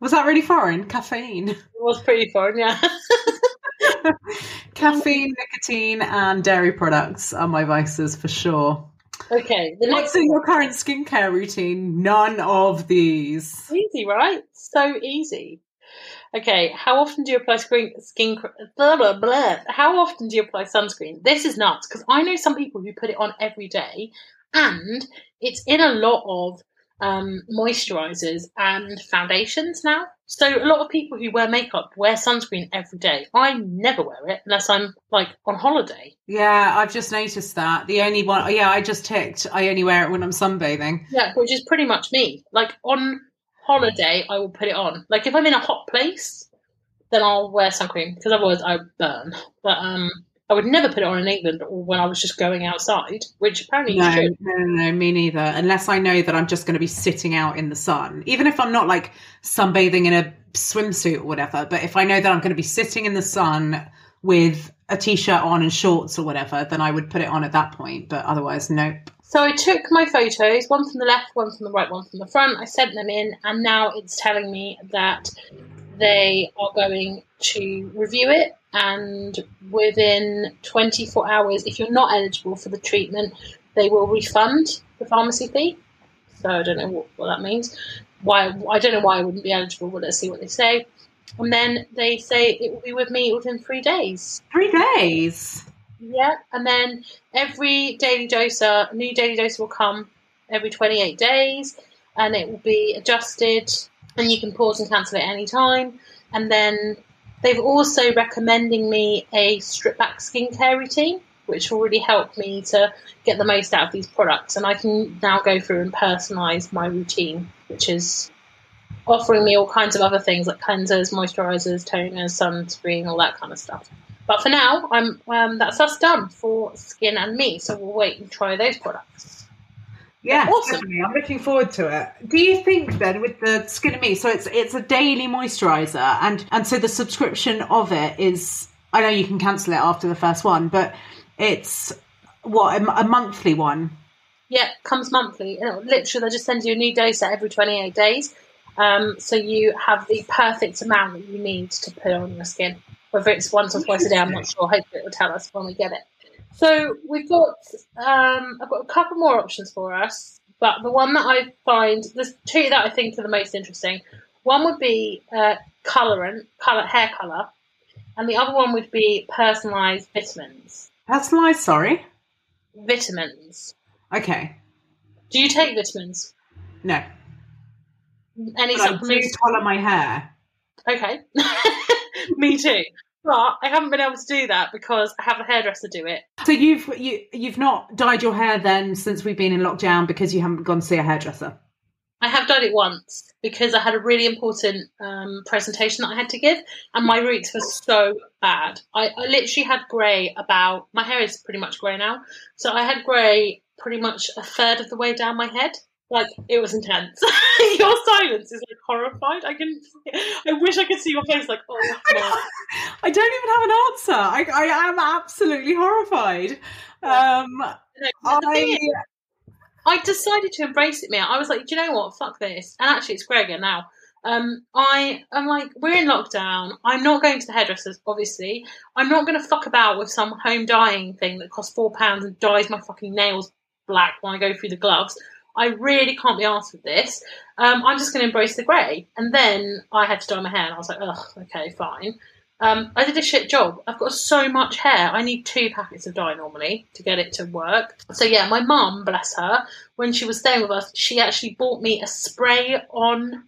Speaker 1: Was that really foreign? Caffeine.
Speaker 2: It was pretty fun, yeah.
Speaker 1: Caffeine, nicotine, and dairy products are my vices for sure.
Speaker 2: Okay, the next
Speaker 1: What's in your current skincare routine? None of these.
Speaker 2: easy, right? So easy. Okay, how often do you apply screen, skin? Blah blah blah. How often do you apply sunscreen? This is nuts because I know some people who put it on every day, and it's in a lot of um, moisturizers and foundations now. So a lot of people who wear makeup wear sunscreen every day. I never wear it unless I'm like on holiday.
Speaker 1: Yeah, I've just noticed that. The only one, yeah, I just ticked. I only wear it when I'm sunbathing.
Speaker 2: Yeah, which is pretty much me. Like on holiday, I will put it on. Like if I'm in a hot place, then I'll wear sunscreen because otherwise I burn. But um, I would never put it on in England or when I was just going outside, which apparently
Speaker 1: no. No, no, no, me neither. Unless I know that I'm just going to be sitting out in the sun, even if I'm not like sunbathing in a swimsuit or whatever. But if I know that I'm going to be sitting in the sun with a t-shirt on and shorts or whatever, then I would put it on at that point. But otherwise, nope.
Speaker 2: So I took my photos, one from the left, one from the right, one from the front. I sent them in, and now it's telling me that they are going to review it and within 24 hours, if you're not eligible for the treatment, they will refund the pharmacy fee. So I don't know what, what that means. Why I don't know why I wouldn't be eligible, but let's see what they say. And then they say it will be with me within three days.
Speaker 1: Three days.
Speaker 2: Yeah, and then every daily doser, uh, new daily dose will come every 28 days, and it will be adjusted, and you can pause and cancel it any time. And then They've also recommending me a strip back skincare routine, which will really help me to get the most out of these products. And I can now go through and personalize my routine, which is offering me all kinds of other things like cleansers, moisturizers, toners, sunscreen, all that kind of stuff. But for now, I'm um, that's us done for skin and me. So we'll wait and try those products.
Speaker 1: Yeah, awesome. definitely. I'm looking forward to it. Do you think then with the Skin and Me, so it's it's a daily moisturizer, and and so the subscription of it is, I know you can cancel it after the first one, but it's what a, a monthly one.
Speaker 2: Yeah, comes monthly. literally, they just send you a new dose every 28 days. Um, so you have the perfect amount that you need to put on your skin. Whether it's once or twice a day, I'm not sure. Hopefully, it will tell us when we get it. So we've got um, I've got a couple more options for us, but the one that I find there's two that I think are the most interesting. One would be uh, colorant, color hair color, and the other one would be personalized vitamins.
Speaker 1: Personalized, sorry.
Speaker 2: Vitamins.
Speaker 1: Okay.
Speaker 2: Do you take vitamins?
Speaker 1: No.
Speaker 2: Any supplements? I do
Speaker 1: color my hair.
Speaker 2: Okay. Me too. But I haven't been able to do that because I have a hairdresser do it.
Speaker 1: So you've you you've not dyed your hair then since we've been in lockdown because you haven't gone to see a hairdresser.
Speaker 2: I have done it once because I had a really important um, presentation that I had to give, and my roots were so bad. I, I literally had grey about my hair is pretty much grey now, so I had grey pretty much a third of the way down my head. Like it was intense. your silence is like horrified. I can. I wish I could see your face. Like, oh.
Speaker 1: I, I don't even have an answer. I, I am absolutely horrified. Um, no, I.
Speaker 2: I decided to embrace it, man. I was like, do you know what? Fuck this. And actually, it's Gregor now. Um, I am like, we're in lockdown. I'm not going to the hairdressers, obviously. I'm not going to fuck about with some home dyeing thing that costs four pounds and dyes my fucking nails black when I go through the gloves. I really can't be asked with this. Um, I'm just going to embrace the grey. And then I had to dye my hair, and I was like, ugh, okay, fine. Um, I did a shit job. I've got so much hair. I need two packets of dye normally to get it to work. So yeah, my mum, bless her, when she was staying with us, she actually bought me a spray on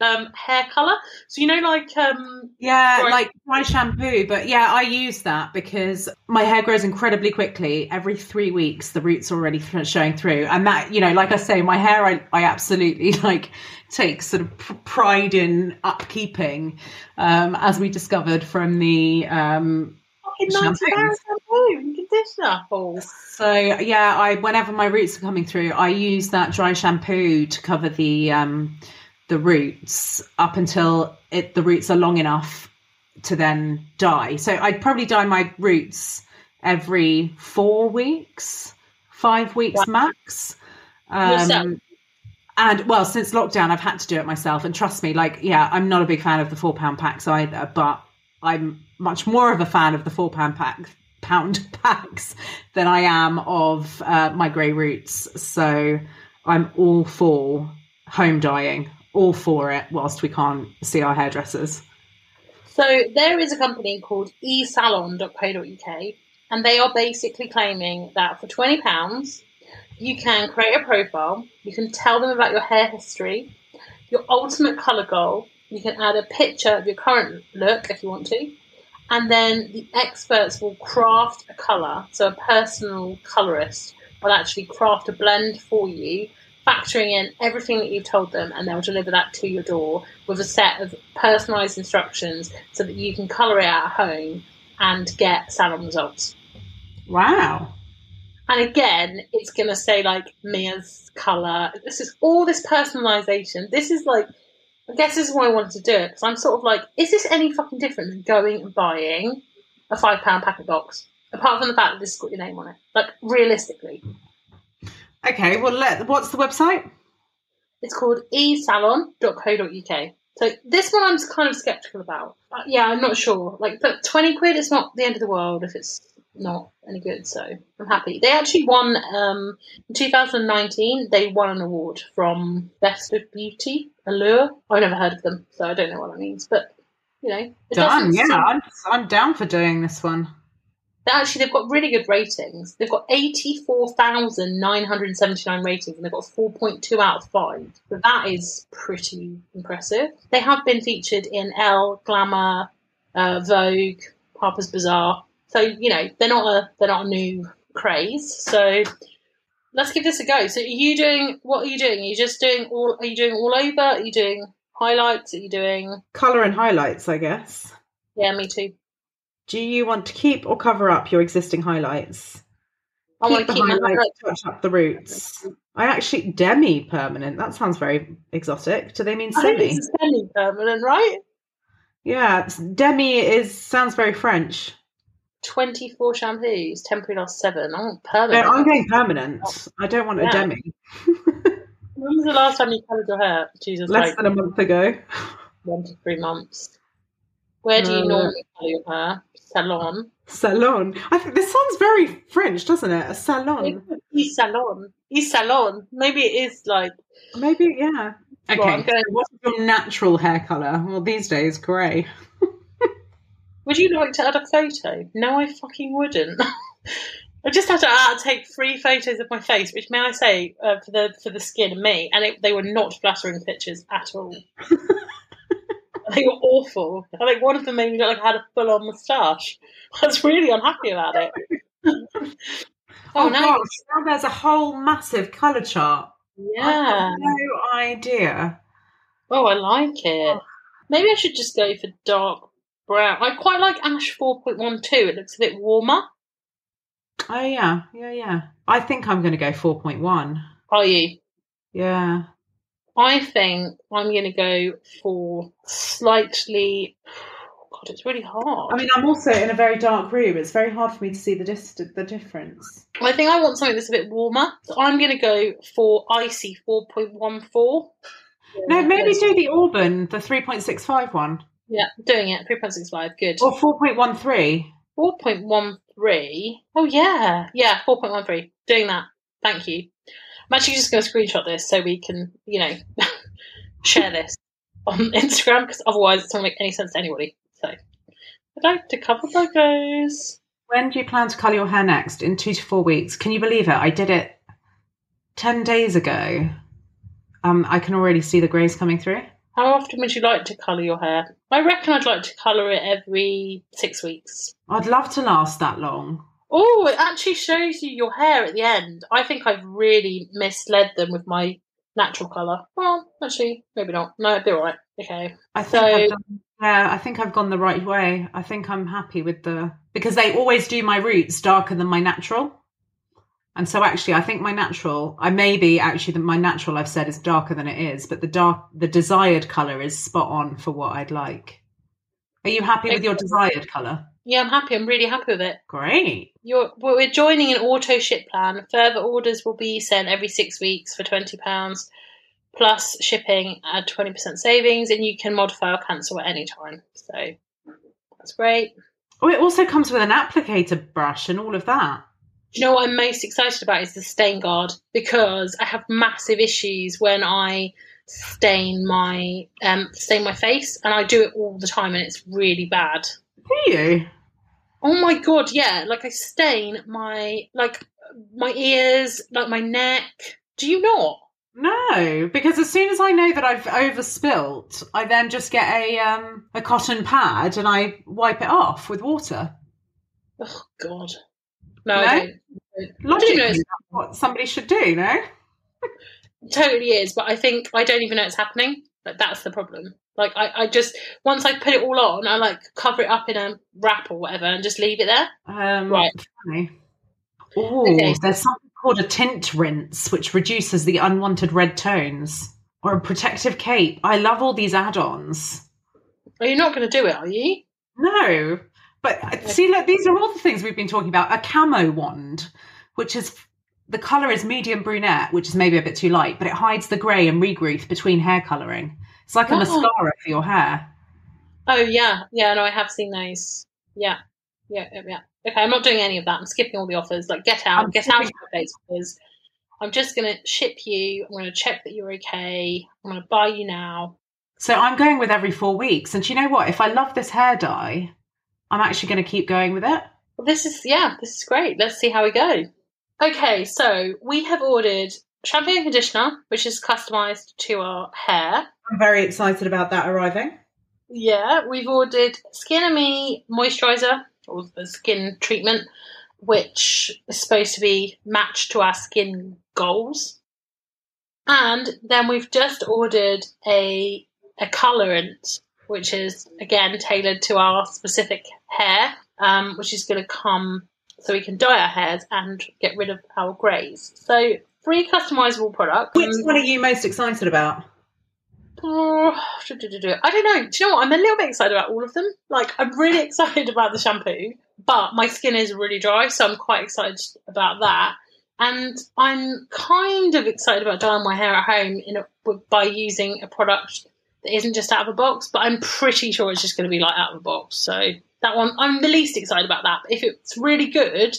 Speaker 2: um, hair color. So you know, like um,
Speaker 1: yeah, dry- like dry shampoo. But yeah, I use that because my hair grows incredibly quickly. Every three weeks, the roots are already showing through, and that you know, like I say, my hair, I, I absolutely like take sort of pride in upkeeping, um, as we discovered from the um,
Speaker 2: conditioner.
Speaker 1: So yeah, I whenever my roots are coming through, I use that dry shampoo to cover the um the roots up until it, the roots are long enough to then dye. So I'd probably dye my roots every four weeks, five weeks max. Um, and well, since lockdown, I've had to do it myself. And trust me, like, yeah, I'm not a big fan of the four pound packs either, but I'm much more of a fan of the four pound pack pound packs than I am of uh, my grey roots. So I'm all for home dyeing all for it whilst we can't see our hairdressers.
Speaker 2: So there is a company called esalon.co.uk and they are basically claiming that for £20 you can create a profile. You can tell them about your hair history, your ultimate color goal. You can add a picture of your current look if you want to, and then the experts will craft a color. So a personal colorist will actually craft a blend for you, factoring in everything that you've told them, and they'll deliver that to your door with a set of personalized instructions so that you can color it at home and get salon results.
Speaker 1: Wow.
Speaker 2: And again, it's going to say like Mia's color. This is all this personalisation. This is like, I guess this is why I wanted to do it because I'm sort of like, is this any fucking different than going and buying a five pound packet box? Apart from the fact that this has got your name on it, like realistically,
Speaker 1: Okay, well, let, what's the website?
Speaker 2: it's called esalon.co.uk. So this one I'm kind of skeptical about. Uh, yeah, I'm not sure. Like, but twenty quid is not the end of the world if it's not any good. So I'm happy. They actually won um, in 2019. They won an award from Best of Beauty Allure. I've never heard of them, so I don't know what that means. But you know, it
Speaker 1: Done.
Speaker 2: doesn't
Speaker 1: Yeah, I'm, I'm down for doing this one.
Speaker 2: Actually they've got really good ratings. They've got eighty four thousand nine hundred seventy nine ratings, and they've got four point two out of five. So that is pretty impressive. They have been featured in Elle, Glamour, uh, Vogue, Harper's Bazaar. So you know they're not a they're not a new craze. So let's give this a go. So are you doing what are you doing? Are you just doing all? Are you doing all over? Are you doing highlights? Are you doing?
Speaker 1: Colour and highlights, I guess.
Speaker 2: Yeah, me too.
Speaker 1: Do you want to keep or cover up your existing highlights?
Speaker 2: I want
Speaker 1: keep
Speaker 2: to
Speaker 1: the
Speaker 2: keep
Speaker 1: highlights, touch up the roots. I actually demi permanent. That sounds very exotic. Do they mean semi?
Speaker 2: Semi permanent, right?
Speaker 1: Yeah, demi is sounds very French.
Speaker 2: 24 shampoos, temporary loss 7. I want permanent.
Speaker 1: No, I'm going permanent. I don't want a demi.
Speaker 2: When was the last time you coloured your hair? Jesus,
Speaker 1: Less
Speaker 2: like
Speaker 1: than a month ago.
Speaker 2: one to three months. Where do you
Speaker 1: No.
Speaker 2: normally your hair? Salon.
Speaker 1: Salon. I think this sounds very French, doesn't it? A salon.
Speaker 2: E salon. E salon. Maybe it is like.
Speaker 1: Maybe, yeah. Okay.
Speaker 2: Well,
Speaker 1: What's your natural hair colour? Well, these days, grey.
Speaker 2: Would you like to add a photo? No, I fucking wouldn't. I just had to uh, take three photos of my face, which may I say uh, for the for the skin and me, and it, they were not flattering pictures at all. they were awful. I think one of them made me look like I had a full on moustache. I was really unhappy about it. oh,
Speaker 1: Oh,
Speaker 2: no,
Speaker 1: gosh, now there's a whole massive colour chart. I
Speaker 2: yeah.
Speaker 1: have no idea.
Speaker 2: Oh, I like it. Oh. Maybe I should just go for dark brown. I quite like Ash four point one two. It looks a bit warmer.
Speaker 1: Oh, yeah, yeah, yeah. I think I'm going to go 4.1.
Speaker 2: Are you?
Speaker 1: Yeah.
Speaker 2: I think I'm going to go for slightly. God, it's really hard.
Speaker 1: I mean, I'm also in a very dark room. It's very hard for me to see the dis- the difference.
Speaker 2: I think I want something that's a bit warmer. So I'm going to go for icy 4.14.
Speaker 1: No, maybe do the Auburn, the 3.65 one,
Speaker 2: Yeah, doing it. 3.65. Good.
Speaker 1: or 4.13.
Speaker 2: 4.13. Oh, yeah. Yeah, 4.13. Doing that. Thank you. I'm actually just going to screenshot this so we can, you know, share this on Instagram because otherwise it's not going to make any sense to anybody. So I'd like to cover logos.
Speaker 1: When do you plan to colour your hair next? In two to four weeks. Can you believe it? I did it 10 days ago. Um, I can already see the greys coming through.
Speaker 2: How often would you like to colour your hair? I reckon I'd like to colour it every six weeks.
Speaker 1: I'd love to last that long.
Speaker 2: Oh, it actually shows you your hair at the end. I think I've really misled them with my natural colour. Well, actually, maybe not. No, it'd be alright. Okay.
Speaker 1: I think
Speaker 2: So-
Speaker 1: I've done, yeah, I think I've gone the right way. I think I'm happy with the because they always do my roots darker than my natural. And so actually I think my natural I may be actually the, my natural I've said is darker than it is, but the dark the desired colour is spot on for what I'd like. Are you happy with your desired colour?
Speaker 2: Yeah, I'm happy. I'm really happy with it.
Speaker 1: Great.
Speaker 2: You're, well, we're joining an auto ship plan. Further orders will be sent every six weeks for £20, plus shipping at 20% savings, and you can modify or cancel at any time. So that's great.
Speaker 1: Oh, it also comes with an applicator brush and all of that.
Speaker 2: Do you know what I'm most excited about is the stain guard because I have massive issues when I stain my um stain my face and I do it all the time and it's really bad.
Speaker 1: Do you?
Speaker 2: Oh my god, yeah, like I stain my like my ears, like my neck. Do you not?
Speaker 1: No, because as soon as I know that I've overspilt, I then just get a um a cotton pad and I wipe it off with water.
Speaker 2: Oh God, no,
Speaker 1: No?
Speaker 2: I don't.
Speaker 1: Logically,
Speaker 2: know it's-
Speaker 1: that's what somebody should do, no?
Speaker 2: Totally is, but I think I don't even know it's happening. Like that's the problem. Like I, I just once I put it all on, I like cover it up in a wrap or whatever and just leave it there.
Speaker 1: Um,
Speaker 2: Right.
Speaker 1: Ooh,
Speaker 2: Okay.
Speaker 1: there's something called a tint rinse, which reduces the unwanted red tones, or a protective cape. I love all these add-ons.
Speaker 2: Are you not going to do it? Are you?
Speaker 1: No, but uh, see, look, these are all the things we've been talking about. A camo wand, which is the color is medium brunette, which is maybe a bit too light, but it hides the grey and regrowth between hair coloring. It's like a
Speaker 2: Oh.
Speaker 1: mascara for your hair.
Speaker 2: Oh yeah, yeah. No, I have seen those. Yeah, yeah, yeah. Okay, I'm not doing any of that. I'm skipping all the offers. Like, get out,
Speaker 1: I'm
Speaker 2: get out of
Speaker 1: skipping-
Speaker 2: my face offers. I'm just going to ship you. I'm going to check that you're okay. I'm going to buy you now.
Speaker 1: So I'm going with every four weeks. And do you know what? If I love this hair dye, I'm actually going to keep going with it.
Speaker 2: Well, this is yeah, this is great. Let's see how we go. Okay, so we have ordered shampoo and conditioner, which is customized to our hair.
Speaker 1: I'm very excited about that arriving.
Speaker 2: Yeah, we've ordered Skin and Me moisturizer or the skin treatment, which is supposed to be matched to our skin goals. And then we've just ordered a a colorant, which is again tailored to our specific hair, um, which is going to come so we can dye our hairs and get rid of our greys. So three customizable products.
Speaker 1: Which mm. one are you most excited about?
Speaker 2: Oh, I don't know. Do you know what? I'm a little bit excited about all of them. Like, I'm really excited about the shampoo, but my skin is really dry, so I'm quite excited about that. And I'm kind of excited about dyeing my hair at home in a, by using a product that isn't just out of a box, but I'm pretty sure it's just going to be like out of a box. So that one, I'm the least excited about that. But if it's really good,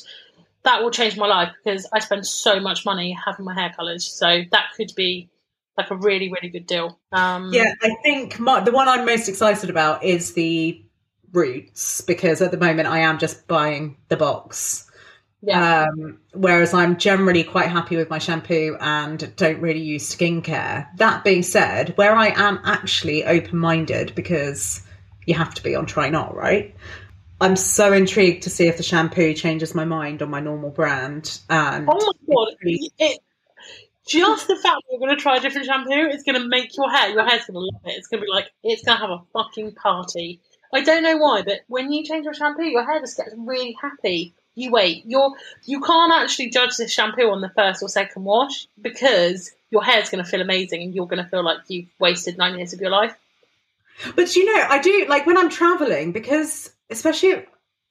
Speaker 2: that will change my life because I spend so much money having my hair coloured. So that could be like a really, really good deal. Um,
Speaker 1: Yeah, I think my, the one I'm most excited about is the roots because at the moment I am just buying the box.
Speaker 2: yeah.
Speaker 1: Um, whereas I'm generally quite happy with my shampoo and don't really use skincare. That being said, where I am actually open minded because you have to be on Try Not, right? I'm so intrigued to see if the shampoo changes my mind on my normal brand. And
Speaker 2: oh my god! It, just the fact that you're going to try a different shampoo is going to make your hair. Your hair's going to love it. It's going to be like it's going to have a fucking party. I don't know why, but when you change your shampoo, your hair just gets really happy. You wait. You're you can't actually judge this shampoo on the first or second wash because your hair's going to feel amazing and you're going to feel like you've wasted nine years of your life.
Speaker 1: But you know, I do like when I'm traveling because, especially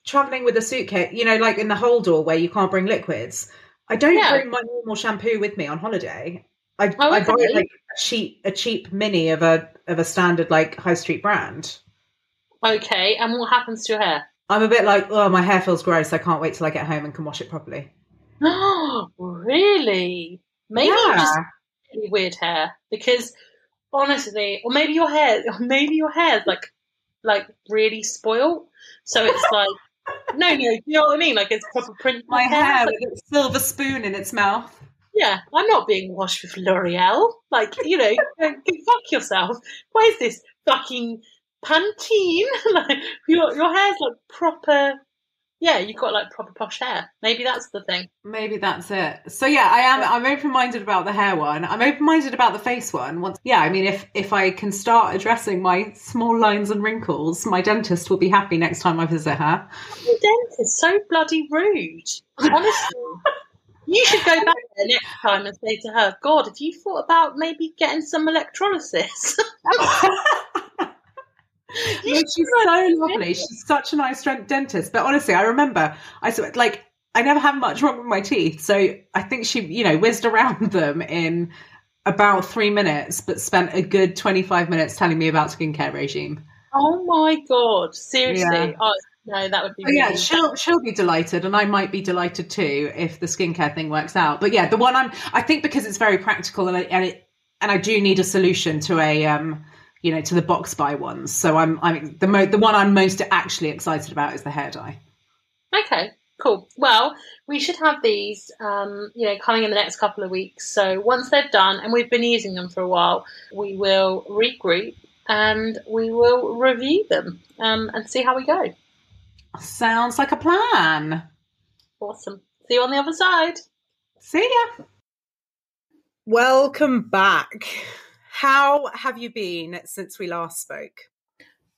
Speaker 1: traveling with a suitcase, you know, like in the Holdall where you can't bring liquids. I don't
Speaker 2: Yeah.
Speaker 1: bring my normal shampoo with me on holiday. I,
Speaker 2: Oh,
Speaker 1: I buy
Speaker 2: okay.
Speaker 1: like a cheap a cheap mini of a of a standard like high street brand.
Speaker 2: Okay, and what happens to your hair?
Speaker 1: I'm a bit like, oh, my hair feels gross. I can't wait till I get home and can wash it properly.
Speaker 2: Oh, really? Maybe
Speaker 1: yeah.
Speaker 2: just really weird hair because honestly, or maybe your hair, or maybe your hair's like like really spoiled. So it's like no, no, you know what I mean? Like it's proper print.
Speaker 1: my hair
Speaker 2: Like,
Speaker 1: with a silver spoon in its mouth.
Speaker 2: yeah, I'm not being washed with L'Oreal. Like you know, fuck yourself. Why is this fucking Pantene? like your your hair's like proper. Yeah, you've got like proper posh hair. Maybe that's the thing.
Speaker 1: Maybe that's it. So yeah, I am. I'm open minded about the hair one. I'm open minded about the face one. Once, yeah, I mean, if if I can start addressing my small lines and wrinkles, my dentist will be happy next time I visit her.
Speaker 2: The dentist so bloody rude. Honestly, you should go back there next time and say to her, "God, have you thought about maybe getting some electrolysis?"
Speaker 1: No, she's so lovely. She's such a nice dent- dentist. But honestly, I remember I like I never had much wrong with my teeth, so I think she, you know, whizzed around them in about three minutes, but spent a good twenty five minutes telling me about skincare regime.
Speaker 2: oh my god, seriously?
Speaker 1: Yeah.
Speaker 2: Oh no, that would be
Speaker 1: Oh, yeah, she'll she'll be delighted, and I might be delighted too if the skincare thing works out. But yeah, the one I'm I think because it's very practical and I, and it and I do need a solution to a um you know to the box buy ones. So I'm I'm the mo- the one I'm most actually excited about is the hair dye.
Speaker 2: Okay, Cool. Well, we should have these, um, you know, coming in the next couple of weeks. So once they're done and we've been using them for a while, we will regroup and we will review them um, and see how we go.
Speaker 1: Sounds like a plan.
Speaker 2: Awesome. See you on the other side.
Speaker 1: See ya. Welcome back. How have you been since we last spoke?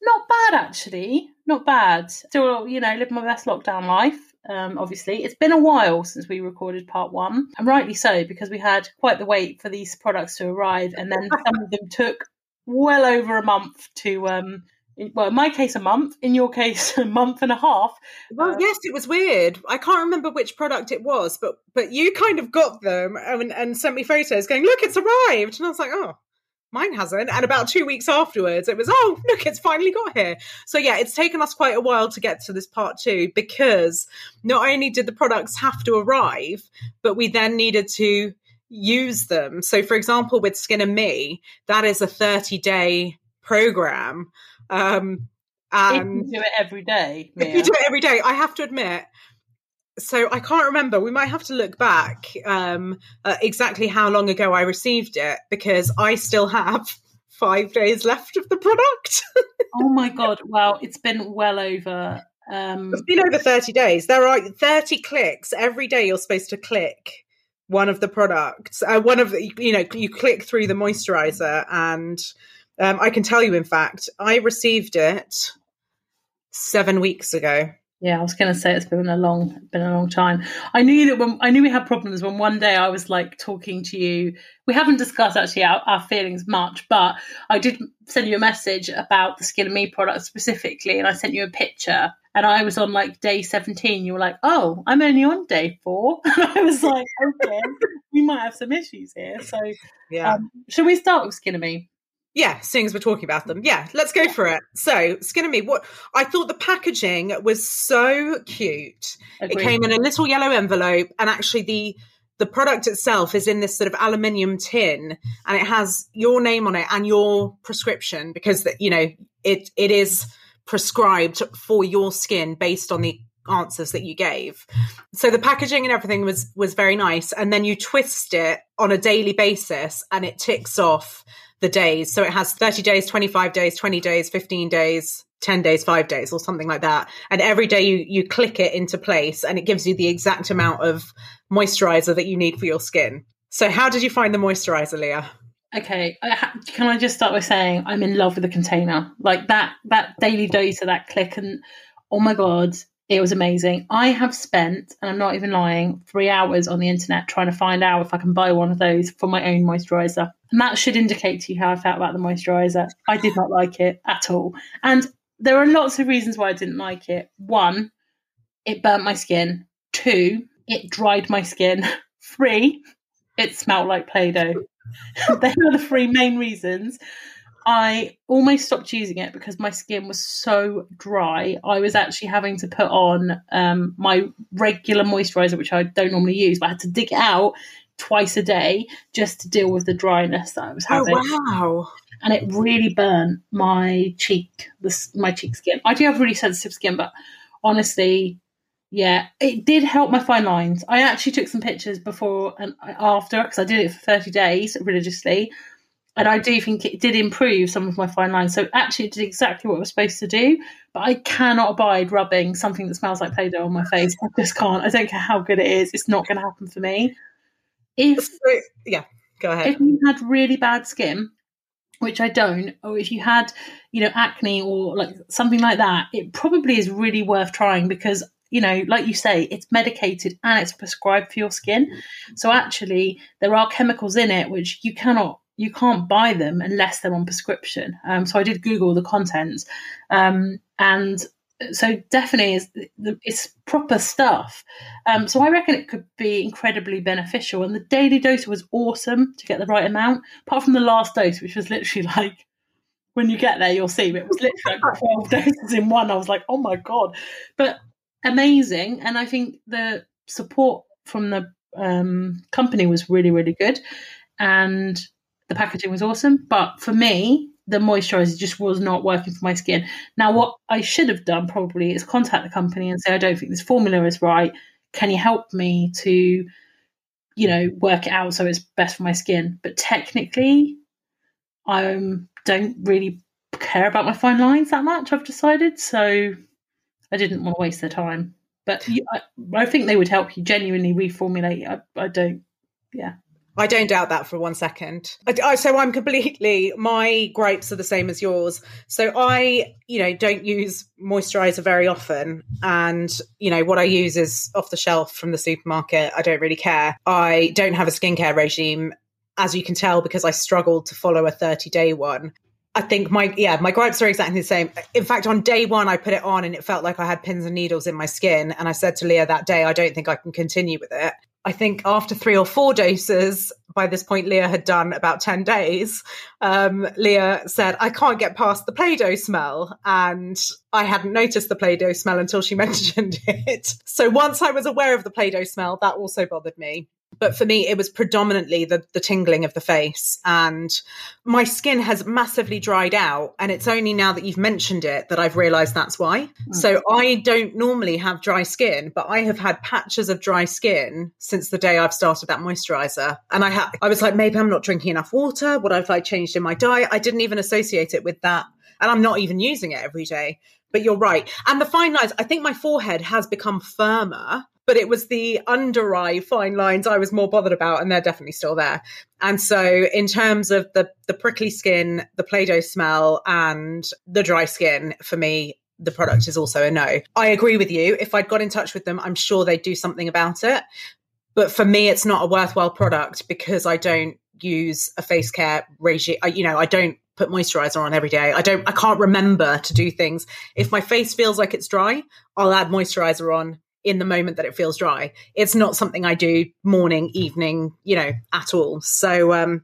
Speaker 2: Not bad, actually. Not bad. Still, you know, living my best lockdown life um, obviously. It's been a while since we recorded part one, and rightly so, because we had quite the wait for these products to arrive, and then some of them took well over a month to. Um, well, in my case, a month. In your case, a month and a half.
Speaker 1: Well, uh, yes, it was weird. I can't remember which product it was, but but you kind of got them and, and sent me photos, going, "Look, it's arrived," and I was like, "Oh, mine hasn't. And about two weeks afterwards, it was, oh, look, it's finally got here. So, yeah, it's taken us quite a while to get to this part two because not only did the products have to arrive, but we then needed to use them. So, for example, with Skin and Me, that is a 30 day program. Um,
Speaker 2: and if you do it every day,
Speaker 1: Mia. if you do it every day, I have to admit, so I can't remember. We might have to look back um, exactly how long ago I received it because I still have five days left of the product.
Speaker 2: oh my god! Well, it's been well over. Um...
Speaker 1: It's been over thirty days. There are thirty clicks every day. You're supposed to click one of the products. Uh, one of the, you know, you click through the moisturizer, and um, I can tell you, in fact, I received it seven weeks ago.
Speaker 2: Yeah, I was going to say it's been a long, been a long time. I knew that when I knew we had problems when one day I was like talking to you. We haven't discussed actually our, our feelings much, but I did send you a message about the Skin and Me product specifically, and I sent you a picture. And I was on like day seventeen. You were like, "Oh, I'm only on day four. And I was like, "Okay, we might have some issues here." So, yeah, um, should we start with Skin and Me?
Speaker 1: Yeah, seeing as we're talking about them, yeah, let's go for it. So, Skin and Me, what I thought the packaging was so cute. Agreed. It came in a little yellow envelope, and actually the the product itself is in this sort of aluminium tin, and it has your name on it and your prescription because you know it it is prescribed for your skin based on the answers that you gave. So the packaging and everything was was very nice, and then you twist it on a daily basis, and it ticks off the days. So it has 30 days, 25 days, 20 days, 15 days, 10 days, five days, or something like that. And every day you, you click it into place and it gives you the exact amount of moisturizer that you need for your skin. So, how did you find the moisturizer, Leah?
Speaker 2: Okay, can I just start by saying I'm in love with the container, like that that daily dose of that click, and oh my god, it was amazing. I have spent, and I'm not even lying, three hours on the internet trying to find out if I can buy one of those for my own moisturizer. And that should indicate to you how I felt about the moisturizer. I did not like it at all. And there are lots of reasons why I didn't like it. One, it burnt my skin. Two, it dried my skin. Three, it smelled like Play Doh. they are the three main reasons. I almost stopped using it because my skin was so dry. I was actually having to put on um, my regular moisturizer, which I don't normally use, but I had to dig it out twice a day just to deal with the dryness that I was oh, having.
Speaker 1: Oh, wow.
Speaker 2: And it really burnt my cheek, this, my cheek skin. I do have really sensitive skin, but honestly, yeah, it did help my fine lines. I actually took some pictures before and after because I did it for 30 days religiously and I do think it did improve some of my fine lines. So actually, it did exactly what it was supposed to do. But I cannot abide rubbing something that smells like Play-Doh on my face. I just can't. I don't care how good it is. It's not going to happen for me. If
Speaker 1: yeah, go ahead.
Speaker 2: If you had really bad skin, which I don't, or if you had, you know, acne or like something like that, it probably is really worth trying because you know, like you say, it's medicated and it's prescribed for your skin. So actually, there are chemicals in it which you cannot you can't buy them unless they're on prescription. Um, so I did Google the contents, um, and so definitely it's, it's proper stuff. Um, so I reckon it could be incredibly beneficial. And the daily dose was awesome to get the right amount, apart from the last dose, which was literally like when you get there, you'll see. It was literally like 12 doses in one. I was like, oh my God. But amazing. And I think the support from the um, company was really, really good. And the packaging was awesome. But for me, the moisturizer just was not working for my skin. Now, what I should have done probably is contact the company and say, I don't think this formula is right. Can you help me to, you know, work it out so it's best for my skin? But technically, I um, don't really care about my fine lines that much. I've decided, so I didn't want to waste their time. But I, I think they would help you genuinely reformulate. I, I don't, yeah.
Speaker 1: I don't doubt that for one second. I, I, so I'm completely, my gripes are the same as yours. So I, you know, don't use moisturizer very often. And, you know, what I use is off the shelf from the supermarket. I don't really care. I don't have a skincare regime, as you can tell, because I struggled to follow a 30 day one. I think my yeah, my gripes are exactly the same. In fact, on day one, I put it on and it felt like I had pins and needles in my skin. And I said to Leah that day, I don't think I can continue with it. I think after three or four doses, by this point, Leah had done about 10 days. Um, Leah said, I can't get past the Play Doh smell. And I hadn't noticed the Play Doh smell until she mentioned it. So once I was aware of the Play Doh smell, that also bothered me but for me it was predominantly the the tingling of the face. And my skin has massively dried out. And it's only now that you've mentioned it that I've realized that's why. Mm. so I don't normally have dry skin but I have had patches of dry skin since the day I've started that moisturizer. And I had I was like maybe I'm not drinking enough water. What have I changed in my diet? I didn't even associate it with that. And I'm not even using it every day. But you're right. And the fine lines I think my forehead has become firmer but it was the under eye fine lines I was more bothered about, and they're definitely still there. And so, in terms of the the prickly skin, the Play Doh smell, and the dry skin, for me, the product is also a no. I agree with you. If I'd got in touch with them, I'm sure they'd do something about it. But for me, it's not a worthwhile product because I don't use a face care regime. I, you know, I don't put moisturizer on every day. I don't, I can't remember to do things. If my face feels like it's dry, I'll add moisturizer on in the moment that it feels dry. It's not something I do morning, evening, you know, at all. So um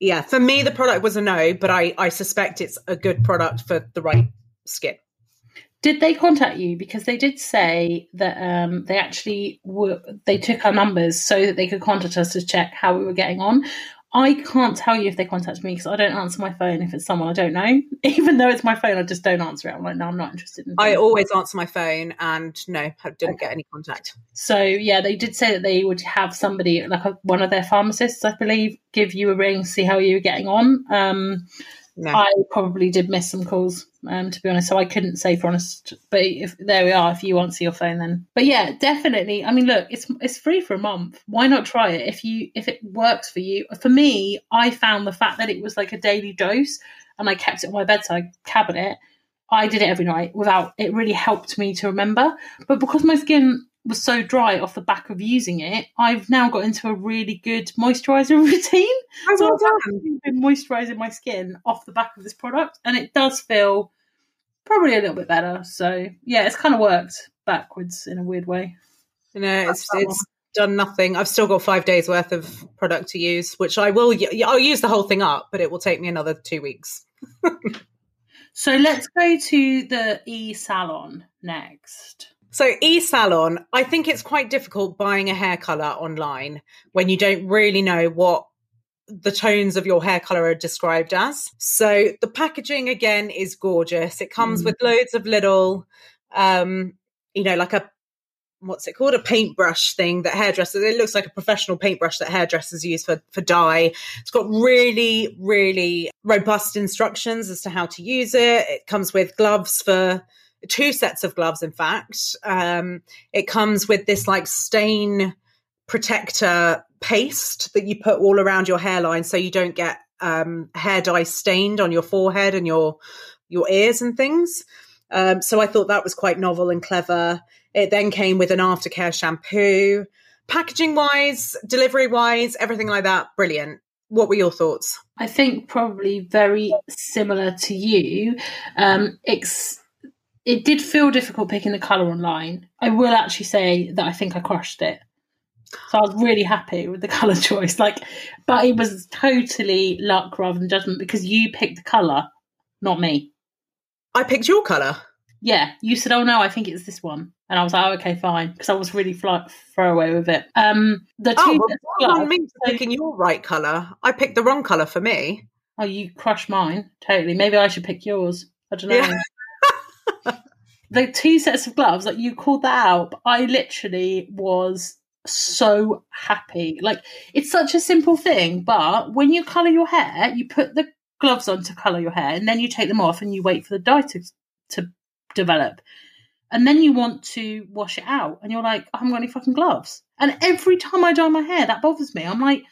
Speaker 1: yeah, for me the product was a no, but I I suspect it's a good product for the right skin.
Speaker 2: Did they contact you because they did say that um, they actually were they took our numbers so that they could contact us to check how we were getting on. I can't tell you if they contact me because I don't answer my phone if it's someone I don't know. Even though it's my phone, I just don't answer it. I'm like, no, I'm not interested in.
Speaker 1: I always answer my phone, and no, I didn't okay. get any contact.
Speaker 2: So yeah, they did say that they would have somebody, like a, one of their pharmacists, I believe, give you a ring, see how you were getting on. Um, no. I probably did miss some calls, um, to be honest. So I couldn't say for honest. But if there we are, if you answer your phone, then. But yeah, definitely. I mean, look, it's it's free for a month. Why not try it if you if it works for you? For me, I found the fact that it was like a daily dose, and I kept it on my bedside cabinet. I did it every night without. It really helped me to remember. But because my skin was so dry off the back of using it, I've now got into a really good moisturizer routine. Oh, so I've been moisturizing my skin off the back of this product, and it does feel probably a little bit better. So yeah, it's kind of worked backwards in a weird way.
Speaker 1: You know, it's it's done nothing. I've still got five days worth of product to use, which I will. I'll use the whole thing up, but it will take me another two weeks.
Speaker 2: so let's go to the e salon next.
Speaker 1: So, e salon, I think it's quite difficult buying a hair color online when you don't really know what the tones of your hair color are described as. So, the packaging again is gorgeous. It comes mm. with loads of little, um, you know, like a what's it called? A paintbrush thing that hairdressers, it looks like a professional paintbrush that hairdressers use for, for dye. It's got really, really robust instructions as to how to use it. It comes with gloves for two sets of gloves, in fact. Um, it comes with this like stain protector paste that you put all around your hairline so you don't get um, hair dye stained on your forehead and your your ears and things. Um, so I thought that was quite novel and clever. It then came with an aftercare shampoo. Packaging wise, delivery wise, everything like that, brilliant. What were your thoughts?
Speaker 2: I think probably very similar to you. Um, it did feel difficult picking the colour online. I will actually say that I think I crushed it. So I was really happy with the colour choice. Like, but it was totally luck rather than judgment because you picked the colour, not me.
Speaker 1: I picked your colour.
Speaker 2: Yeah, you said, "Oh no, I think it's this one," and I was like, oh, "Okay, fine," because I was really fly- throwaway with it. Um, the
Speaker 1: two. Oh, well, me picking your right colour. I picked the wrong colour for me.
Speaker 2: Oh, you crushed mine totally. Maybe I should pick yours. I don't know.
Speaker 1: Yeah.
Speaker 2: The two sets of gloves, like you called that out, I literally was so happy. Like it's such a simple thing, but when you colour your hair, you put the gloves on to colour your hair, and then you take them off and you wait for the dye to to develop. And then you want to wash it out, and you're like, I haven't got any fucking gloves. And every time I dye my hair, that bothers me. I'm like,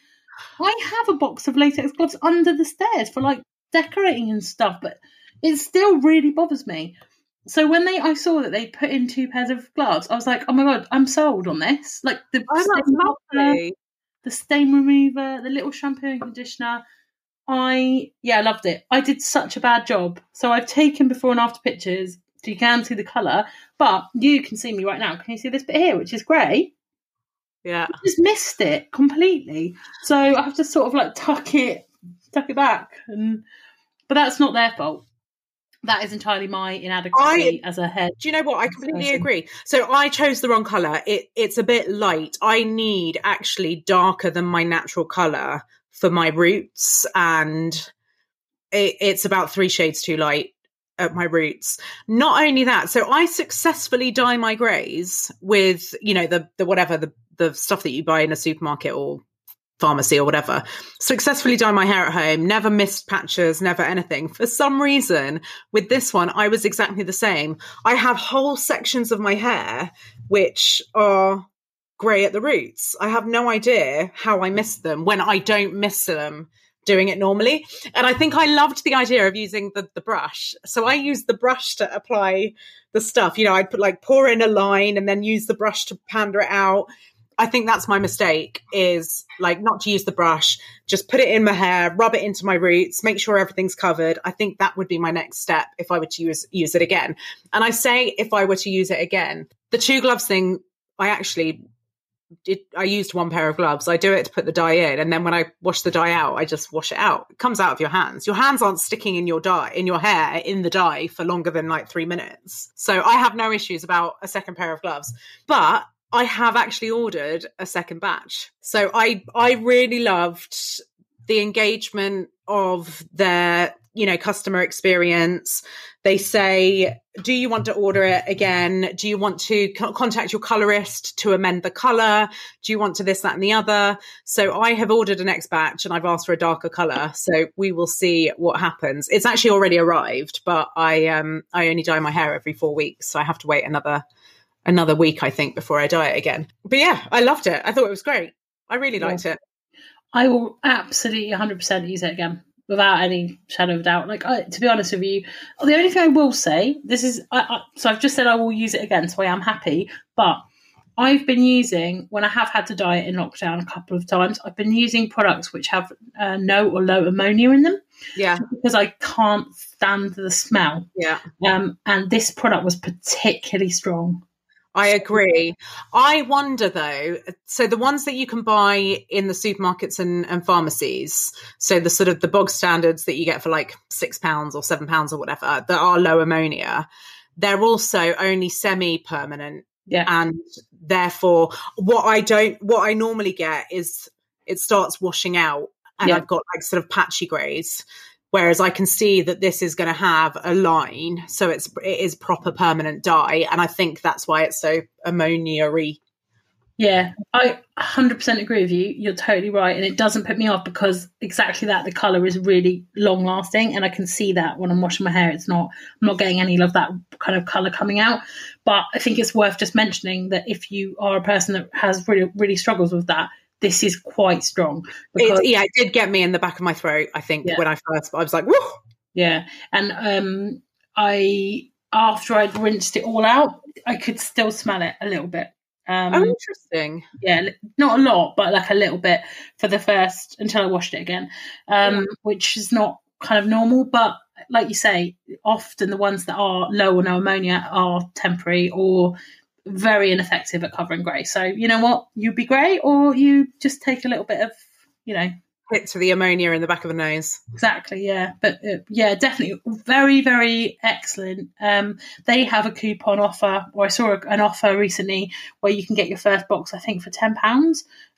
Speaker 2: I have a box of latex gloves under the stairs for like decorating and stuff, but it still really bothers me. So when they I saw that they put in two pairs of gloves, I was like, oh my god, I'm sold on this. Like the
Speaker 1: Oh,
Speaker 2: stain remover, the stain remover, the little shampoo and conditioner. I yeah, I loved it. I did such a bad job. So I've taken before and after pictures so you can see the colour, but you can see me right now. Can you see this bit here, which is grey?
Speaker 1: Yeah.
Speaker 2: I just missed it completely. So I have to sort of like tuck it, tuck it back, and but that's not their fault. That is entirely my inadequacy as a head.
Speaker 1: Do you know what? I completely
Speaker 2: person.
Speaker 1: agree. So I chose the wrong color. It it's a bit light. I need actually darker than my natural color for my roots, and it, it's about three shades too light at my roots. Not only that, so I successfully dye my greys with you know the the whatever the the stuff that you buy in a supermarket or pharmacy or whatever. Successfully dye my hair at home. Never missed patches. Never anything. For some reason, with this one, I was exactly the same. I have whole sections of my hair which are grey at the roots. I have no idea how I missed them when I don't miss them doing it normally. And I think I loved the idea of using the, the brush. So I used the brush to apply the stuff. You know, I'd put like pour in a line and then use the brush to pander it out. I think that's my mistake is like not to use the brush, just put it in my hair, rub it into my roots, make sure everything's covered. I think that would be my next step if I were to use use it again. And I say if I were to use it again. The two gloves thing, I actually did I used one pair of gloves. I do it to put the dye in, and then when I wash the dye out, I just wash it out. It comes out of your hands. Your hands aren't sticking in your dye in your hair in the dye for longer than like three minutes. So I have no issues about a second pair of gloves. But I have actually ordered a second batch. So I I really loved the engagement of their you know customer experience. They say do you want to order it again? Do you want to co- contact your colorist to amend the color? Do you want to this that and the other? So i have ordered a next batch and i've asked for a darker color. So we will see what happens. It's actually already arrived but i um i only dye my hair every four weeks so i have to wait another another week i think before i dye it again but yeah i loved it i thought it was great i really
Speaker 2: Yeah.
Speaker 1: liked it
Speaker 2: I will absolutely 100% use it again without any shadow of doubt. Like, I, to be honest with you, the only thing I will say, this is, I, I, so I've just said I will use it again, so I am happy, but I've been using, when I have had to dye it in lockdown a couple of times, I've been using products which have uh, no or low ammonia in them
Speaker 1: yeah
Speaker 2: because I can't stand the smell.
Speaker 1: yeah
Speaker 2: Um, and this product was particularly strong.
Speaker 1: I agree. I wonder though, so the ones that you can buy in the supermarkets and, and pharmacies, so the sort of the bog standards that you get for like six pounds or seven pounds or whatever, that are low ammonia, they're also only semi permanent.
Speaker 2: Yeah.
Speaker 1: And therefore, what I don't, what I normally get is it starts washing out and
Speaker 2: Yeah.
Speaker 1: I've got like sort of patchy greys. Whereas I can see that this is going to have a line, so it's it is proper permanent dye, and I think that's why it's so ammonia-y.
Speaker 2: Yeah, I 100% agree with you. You're totally right. And it doesn't put me off because exactly that the color is really long lasting. And I can see that when I'm washing my hair, it's not, I'm not getting any of that kind of color coming out. But I think it's worth just mentioning that if you are a person that has really, really struggles with that, this is quite strong. Because,
Speaker 1: It, yeah, it did get me in the back of my throat. I think
Speaker 2: Yeah.
Speaker 1: when I first, I was like, "Woo!"
Speaker 2: yeah. And um, I, after I'd rinsed it all out, I could still smell it a little bit. Um,
Speaker 1: Oh, interesting.
Speaker 2: yeah, not a lot, but like a little bit for the first until I washed it again, um,
Speaker 1: Yeah.
Speaker 2: which is not kind of normal. But like you say, often the ones that are low or no ammonia are temporary or very ineffective at covering grey. So you know what, you'd be grey, or you just take a little bit of, you know,
Speaker 1: hit to the ammonia in the back of the nose.
Speaker 2: Exactly, yeah. But uh, yeah, definitely very, very excellent. Um, they have a coupon offer, or I saw a, an offer recently where you can get your first box, I think, for £10.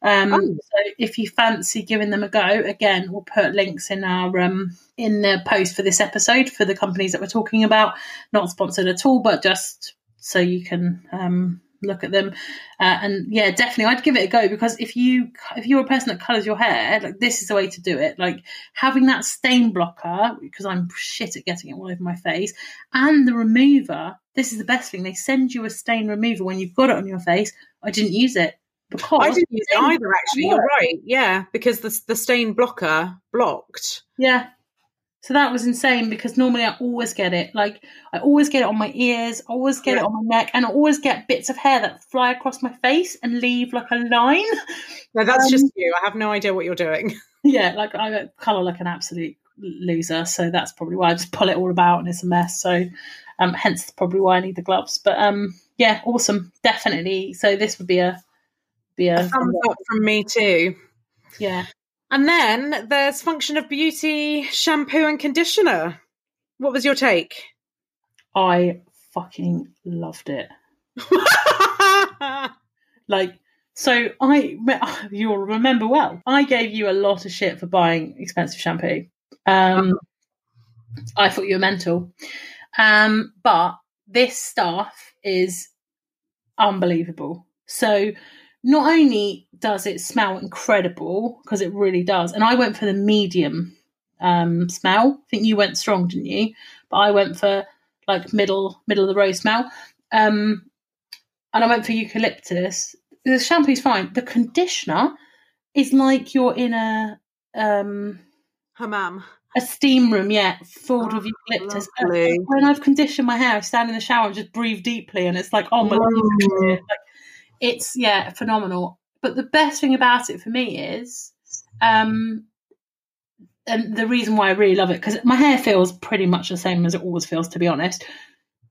Speaker 2: Um, oh. So if you fancy giving them a go, again, we'll put links in our um, in the post for this episode for the companies that we're talking about. Not sponsored at all, but just so you can um, look at them. Uh, and yeah, definitely, I'd give it a go because if you if you're a person that colours your hair, like this is the way to do it. Like having that stain blocker because I'm shit at getting it all over my face, and the remover. This is the best thing. They send you a stain remover when you've got it on your face. I didn't use it because
Speaker 1: I didn't use it either. Actually, you're right. Yeah, because the the stain blocker blocked.
Speaker 2: Yeah, so that was insane because normally I always get it. Like I always get it on my ears, always get it on my neck, and I always get bits of hair that fly across my face and leave like a line.
Speaker 1: No, that's um, just you. I have no idea what you're doing.
Speaker 2: Yeah, like I colour like an absolute loser, so that's probably why I just pull it all about and it's a mess. So um hence probably why I need the gloves. But um yeah, awesome. Definitely. So this would be a be a,
Speaker 1: a thumbs up from me too.
Speaker 2: Yeah.
Speaker 1: And then there's Function of Beauty shampoo and conditioner. What was your take?
Speaker 2: I fucking loved it. like, so I, you'll remember well, I gave you a lot of shit for buying expensive shampoo. Um, I thought you were mental. Um, but this stuff is unbelievable. So not only does it smell incredible because it really does, and I went for the medium um, smell. I think you went strong, didn't you? But I went for like middle middle of the road smell, um, and I went for eucalyptus. The shampoo's fine. The conditioner is like you're in a um,
Speaker 1: hammam.
Speaker 2: A steam room, yeah, filled oh, with eucalyptus. When I've conditioned my hair, I stand in the shower and just breathe deeply, and it's like, oh my, mm. like, it's yeah phenomenal. But the best thing about it for me is, um, and the reason why I really love it because my hair feels pretty much the same as it always feels, to be honest,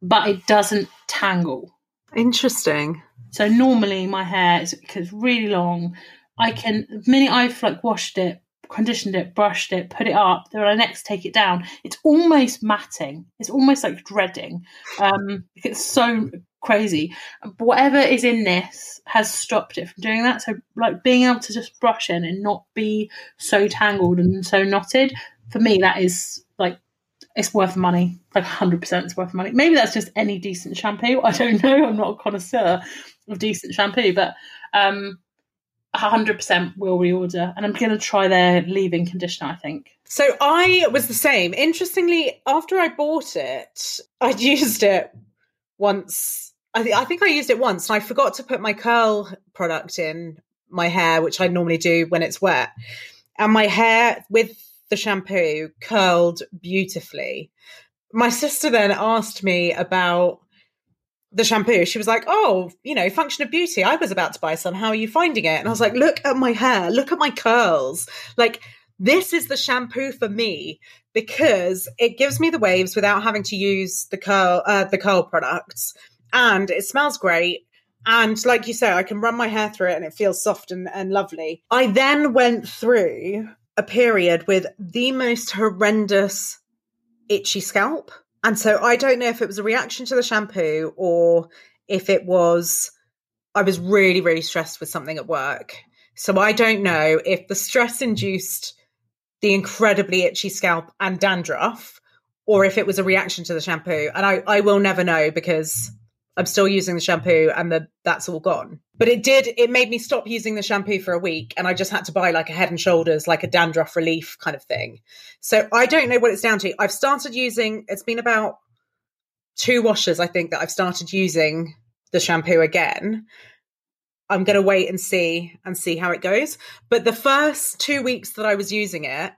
Speaker 2: but it doesn't tangle.
Speaker 1: Interesting.
Speaker 2: So normally my hair is it's really long. I can the minute I've like washed it, conditioned it, brushed it, put it up, then I next take it down. It's almost matting. It's almost like dreading. Um, it's so crazy. Whatever is in this has stopped it from doing that. So, like being able to just brush in and not be so tangled and so knotted, for me, that is like it's worth money. Like 100% it's worth money. Maybe that's just any decent shampoo. I don't know. I'm not a connoisseur of decent shampoo, but um, 100% will reorder. And I'm going to try their leave-in conditioner, I think.
Speaker 1: So I was the same. Interestingly, after I bought it, I'd used it once I, th- I think I used it once and I forgot to put my curl product in my hair, which I normally do when it's wet. And my hair with the shampoo curled beautifully. My sister then asked me about the shampoo. She was like, Oh, you know, Function of Beauty. I was about to buy some. How are you finding it? And I was like, Look at my hair. Look at my curls. Like, this is the shampoo for me because it gives me the waves without having to use the curl uh, the curl products and it smells great. And like you say, I can run my hair through it and it feels soft and, and lovely. I then went through a period with the most horrendous itchy scalp. And so I don't know if it was a reaction to the shampoo or if it was, I was really, really stressed with something at work. So I don't know if the stress induced the incredibly itchy scalp and dandruff or if it was a reaction to the shampoo. And I, I will never know because I'm still using the shampoo and the that's all gone. But it did it made me stop using the shampoo for a week and I just had to buy like a head and shoulders like a dandruff relief kind of thing. So I don't know what it's down to. I've started using it's been about two washes I think that I've started using the shampoo again. I'm going to wait and see and see how it goes. But the first 2 weeks that I was using it,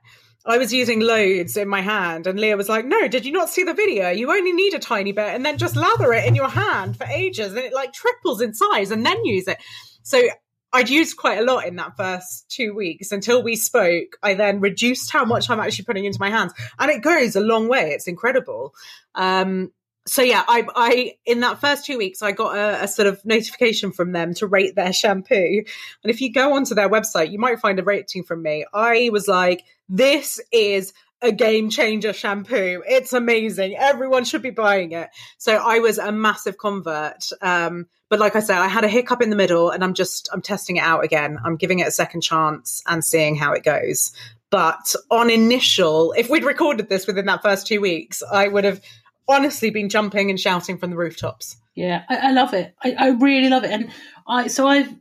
Speaker 1: I was using loads in my hand, and Leah was like, "No, did you not see the video? You only need a tiny bit, and then just lather it in your hand for ages, and it like triples in size, and then use it." So I'd used quite a lot in that first two weeks until we spoke. I then reduced how much I'm actually putting into my hands, and it goes a long way. It's incredible. Um, so yeah, I, I in that first two weeks, I got a, a, sort of notification from them to rate their shampoo. And if you go onto their website, you might find a rating from me. I was like, this is a game changer shampoo. It's amazing. Everyone should be buying it. So I was a massive convert. Um, but like I said, I had a hiccup in the middle, and I'm just I'm testing it out again. I'm giving it a second chance and seeing how it goes. But on initial, if we'd recorded this within that first two weeks, I would have honestly been jumping and shouting from the rooftops.
Speaker 2: Yeah, I, I love it. I, I, really love it. And I so I've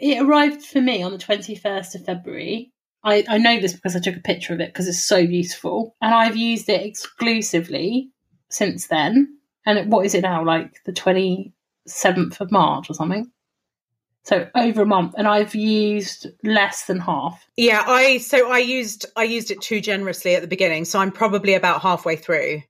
Speaker 2: it arrived for me on the twenty first of February. I, I know this because I took a picture of it because it's so beautiful, and I've used it exclusively since then. And it, what is it now? Like the twenty seventh of March or something. So over a month, and I've used less than half.
Speaker 1: Yeah, I so I used I used it too generously at the beginning, so I'm probably about halfway through.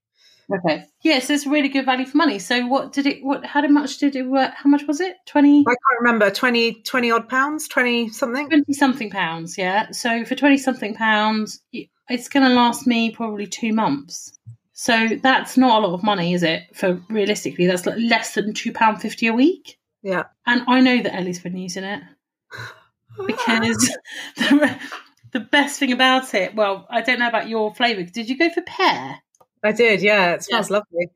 Speaker 2: Okay. Yes, it's really good value for money. So what did it what how much did it work how much was it? 20
Speaker 1: I can't remember. 20 20 odd pounds, 20 something?
Speaker 2: 20 something pounds, yeah. So for 20 something pounds, it's going to last me probably 2 months. So that's not a lot of money, is it? For realistically, that's like less than 2 pound 50 a week.
Speaker 1: Yeah.
Speaker 2: And I know that Ellie's been using it. Because the, the best thing about it, well, I don't know about your flavour. Did you go for pear?
Speaker 1: I did, yeah. It smells yeah. lovely.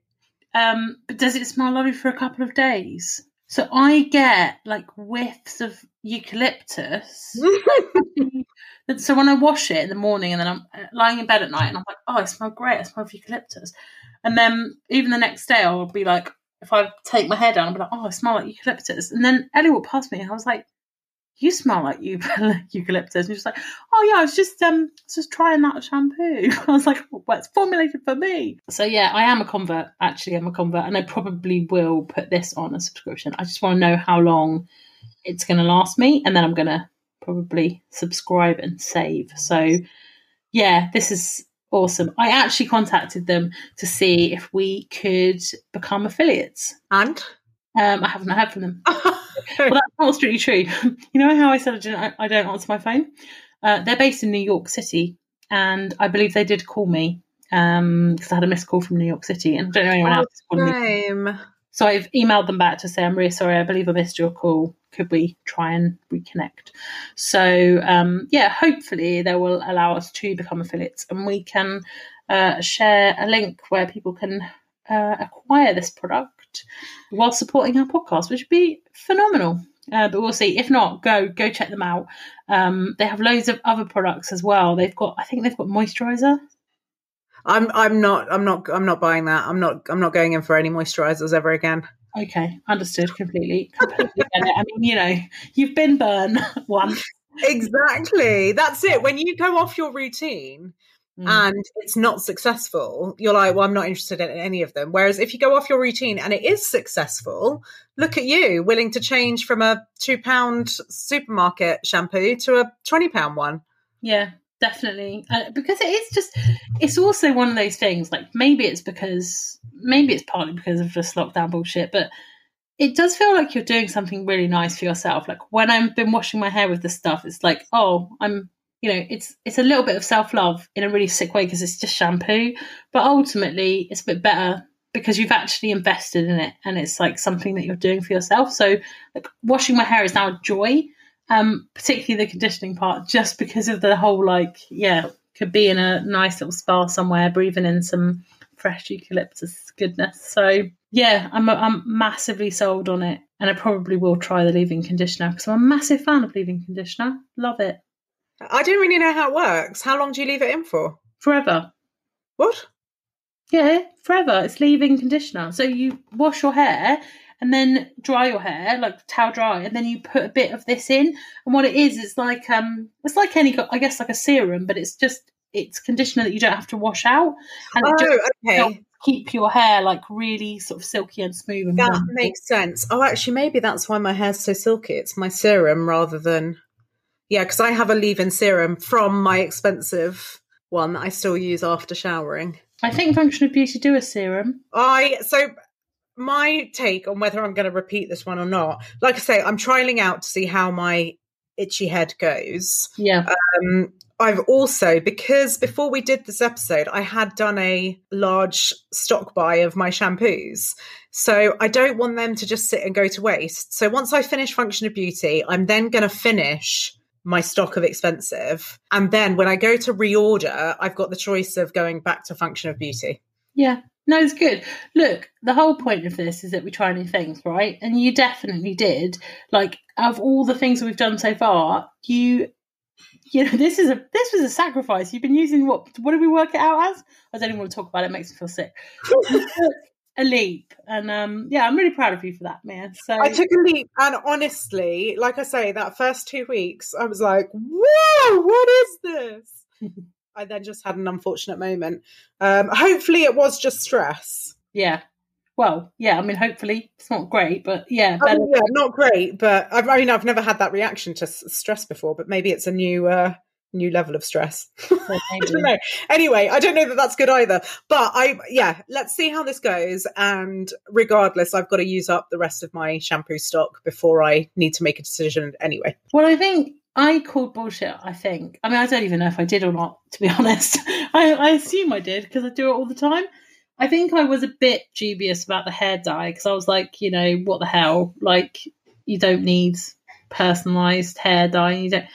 Speaker 2: Um, but does it smell lovely for a couple of days? So I get like whiffs of eucalyptus. so when I wash it in the morning and then I'm uh, lying in bed at night and I'm like, oh, I smell great. I smell of eucalyptus. And then even the next day I'll be like, if I take my hair down, I'll be like, oh, I smell like eucalyptus. And then Ellie walked past me and I was like, you smell like eucalyptus. And she's like, oh yeah, I was just um just trying that shampoo. I was like, well, it's formulated for me. So yeah, I am a convert. Actually, I'm a convert, and I probably will put this on a subscription. I just want to know how long it's going to last me, and then I'm going to probably subscribe and save. So yeah, this is awesome. I actually contacted them to see if we could become affiliates.
Speaker 1: And
Speaker 2: um, I haven't heard from them. well, that's not strictly true. You know how I said I, I don't answer my phone? Uh, they're based in New York City, and I believe they did call me because um, I had a missed call from New York City, and I don't know anyone oh, else. So I've emailed them back to say I'm really sorry. I believe I missed your call. Could we try and reconnect? So um, yeah, hopefully they will allow us to become affiliates, and we can uh, share a link where people can uh, acquire this product while supporting our podcast, which would be phenomenal. Uh, but we'll see. If not, go go check them out. Um, they have loads of other products as well. They've got, I think they've got moisturizer.
Speaker 1: I'm I'm not I'm not I'm not buying that. I'm not I'm not going in for any moisturizers ever again.
Speaker 2: Okay, understood completely. Completely I mean, you know, you've been burned once.
Speaker 1: Exactly. That's it. When you go off your routine, mm. and it's not successful, you're like, well, I'm not interested in any of them. Whereas if you go off your routine and it is successful, look at you willing to change from a two pound supermarket shampoo to a 20 pound one.
Speaker 2: Yeah, definitely. Uh, because it is just, it's also one of those things like maybe it's because, maybe it's partly because of just lockdown bullshit, but it does feel like you're doing something really nice for yourself. Like when I've been washing my hair with this stuff, it's like, oh, I'm you know it's it's a little bit of self-love in a really sick way because it's just shampoo but ultimately it's a bit better because you've actually invested in it and it's like something that you're doing for yourself. So like washing my hair is now a joy um particularly the conditioning part just because of the whole like yeah could be in a nice little spa somewhere breathing in some fresh eucalyptus goodness. So yeah i'm i'm massively sold on it and i probably will try the leave-in conditioner because i'm a massive fan of leave-in conditioner. Love it
Speaker 1: I don't really know how it works. How long do you leave it in for?
Speaker 2: Forever.
Speaker 1: What?
Speaker 2: Yeah, forever. It's leave-in conditioner. So you wash your hair and then dry your hair, like towel dry, and then you put a bit of this in. And what it is, it's like um, it's like any, I guess, like a serum, but it's just it's conditioner that you don't have to wash out, and
Speaker 1: oh, it just okay.
Speaker 2: keep your hair like really sort of silky and smooth. And
Speaker 1: that makes sense. Oh, actually, maybe that's why my hair's so silky. It's my serum rather than yeah, because I have a leave-in serum from my expensive one that I still use after showering.
Speaker 2: I think Function of Beauty do a serum.
Speaker 1: I so my take on whether I'm going to repeat this one or not. Like I say, I'm trialing out to see how my itchy head goes.
Speaker 2: Yeah.
Speaker 1: Um, I've also, because before we did this episode, I had done a large stock buy of my shampoos. So I don't want them to just sit and go to waste. So once I finish Function of Beauty, I'm then going to finish my stock of expensive. And then when I go to reorder, I've got the choice of going back to Function of Beauty.
Speaker 2: Yeah. No, it's good. Look, the whole point of this is that we try new things, right? And you definitely did. Like, of all the things that we've done so far, you you know, this is a this was a sacrifice. You've been using what what did we work it out as? I don't even want to talk about it, it makes me feel sick. a leap. And um yeah, I'm really proud of you for that, Mia. So
Speaker 1: I took a leap and honestly, like I say, that first two weeks, I was like, whoa, what is this? I then just had an unfortunate moment. Um, hopefully, it was just stress.
Speaker 2: Yeah. Well, yeah. I mean, hopefully it's not great, but yeah,
Speaker 1: oh, yeah, not great. But I've, I mean, I've never had that reaction to stress before. But maybe it's a new, uh, new level of stress. I don't know. Anyway, I don't know that that's good either. But I, yeah, let's see how this goes. And regardless, I've got to use up the rest of my shampoo stock before I need to make a decision. Anyway.
Speaker 2: Well, I think I called bullshit, I think. I mean, I don't even know if I did or not, to be honest. I, I assume I did because I do it all the time. I think I was a bit dubious about the hair dye because I was like, you know, what the hell? Like, you don't need personalized hair dye. You don't.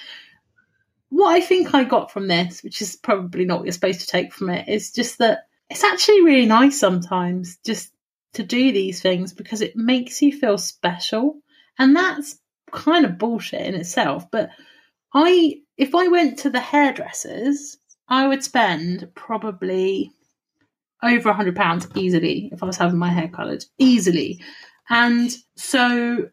Speaker 2: What I think I got from this, which is probably not what you're supposed to take from it, is just that it's actually really nice sometimes just to do these things because it makes you feel special. And that's kind of bullshit in itself. But I, if I went to the hairdressers, I would spend probably over a hundred pounds easily if I was having my hair coloured easily. And so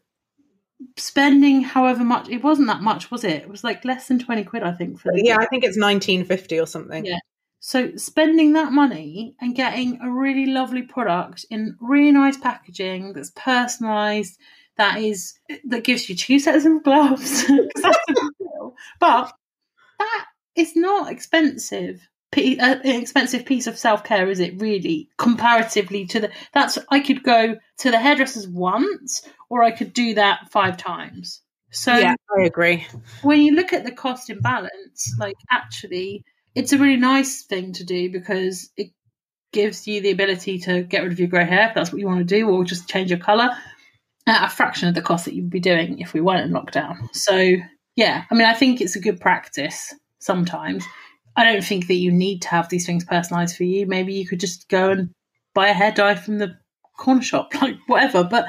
Speaker 2: spending however much it wasn't that much, was it? It was like less than twenty quid, I think.
Speaker 1: For yeah, I think it's nineteen fifty or something.
Speaker 2: Yeah. So spending that money and getting a really lovely product in really nice packaging that's personalised that is that gives you two sets of gloves. but that is not expensive. An uh, expensive piece of self care, is it really? Comparatively to the that's I could go to the hairdressers once, or I could do that five times. So
Speaker 1: yeah, I agree.
Speaker 2: When you look at the cost imbalance, like actually, it's a really nice thing to do because it gives you the ability to get rid of your grey hair if that's what you want to do, or just change your colour at a fraction of the cost that you'd be doing if we weren't in lockdown. So, yeah, I mean, I think it's a good practice sometimes. I don't think that you need to have these things personalized for you. Maybe you could just go and buy a hair dye from the corner shop, like whatever. But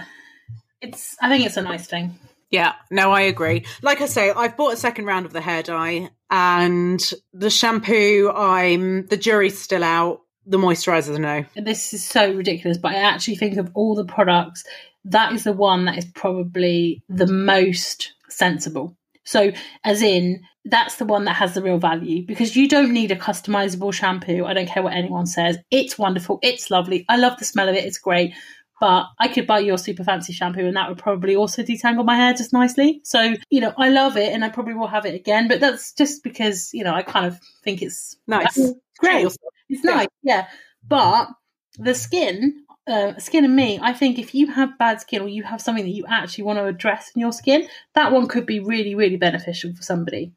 Speaker 2: it's, I think it's a nice thing.
Speaker 1: Yeah, no, I agree. Like I say, I've bought a second round of the hair dye and the shampoo, I'm, the jury's still out. The moisturizer, no.
Speaker 2: This is so ridiculous, but I actually think of all the products that is the one that is probably the most sensible. So, as in, that's the one that has the real value because you don't need a customizable shampoo. I don't care what anyone says. It's wonderful. It's lovely. I love the smell of it. It's great. But I could buy your super fancy shampoo and that would probably also detangle my hair just nicely. So, you know, I love it and I probably will have it again. But that's just because, you know, I kind of think it's
Speaker 1: nice.
Speaker 2: great. It's nice. Yeah. But the skin uh, skin and me, I think if you have bad skin or you have something that you actually want to address in your skin, that one could be really, really beneficial for somebody.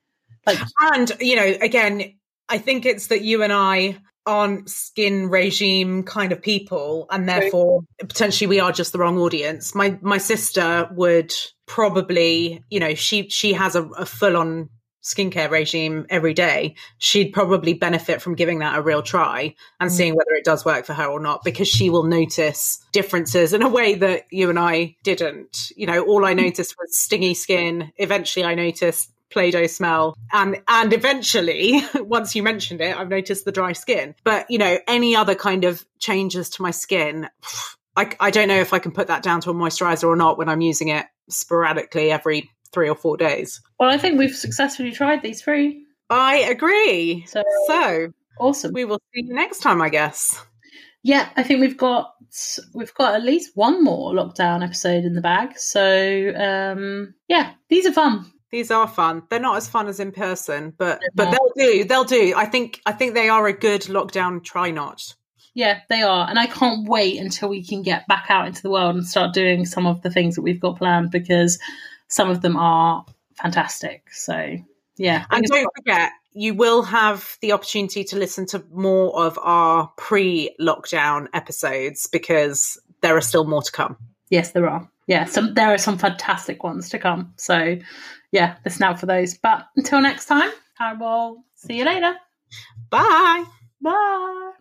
Speaker 1: Like, and you know, again, I think it's that you and I aren't skin regime kind of people, and therefore potentially we are just the wrong audience. My my sister would probably, you know, she she has a, a full on skincare regime every day, she'd probably benefit from giving that a real try and mm. seeing whether it does work for her or not, because she will notice differences in a way that you and I didn't. You know, all I mm. noticed was stingy skin. Eventually, I noticed Play-Doh smell. And and eventually, once you mentioned it, I've noticed the dry skin. But you know, any other kind of changes to my skin, I, I don't know if I can put that down to a moisturizer or not when I'm using it sporadically every three or four days.
Speaker 2: Well, I think we've successfully tried these three.
Speaker 1: I agree.
Speaker 2: So,
Speaker 1: so
Speaker 2: awesome.
Speaker 1: We will see you next time, I guess.
Speaker 2: Yeah, I think we've got we've got at least one more lockdown episode in the bag. So um yeah, these are fun.
Speaker 1: These are fun. They're not as fun as in person, but but they'll do. They'll do. I think I think they are a good lockdown try not.
Speaker 2: Yeah, they are. And I can't wait until we can get back out into the world and start doing some of the things that we've got planned because some of them are fantastic. So yeah,
Speaker 1: and don't forget, you will have the opportunity to listen to more of our pre-lockdown episodes because there are still more to come.
Speaker 2: Yes, there are. Yeah, some there are some fantastic ones to come. So yeah, listen out for those. But until next time, I will see you later.
Speaker 1: Bye.
Speaker 2: Bye.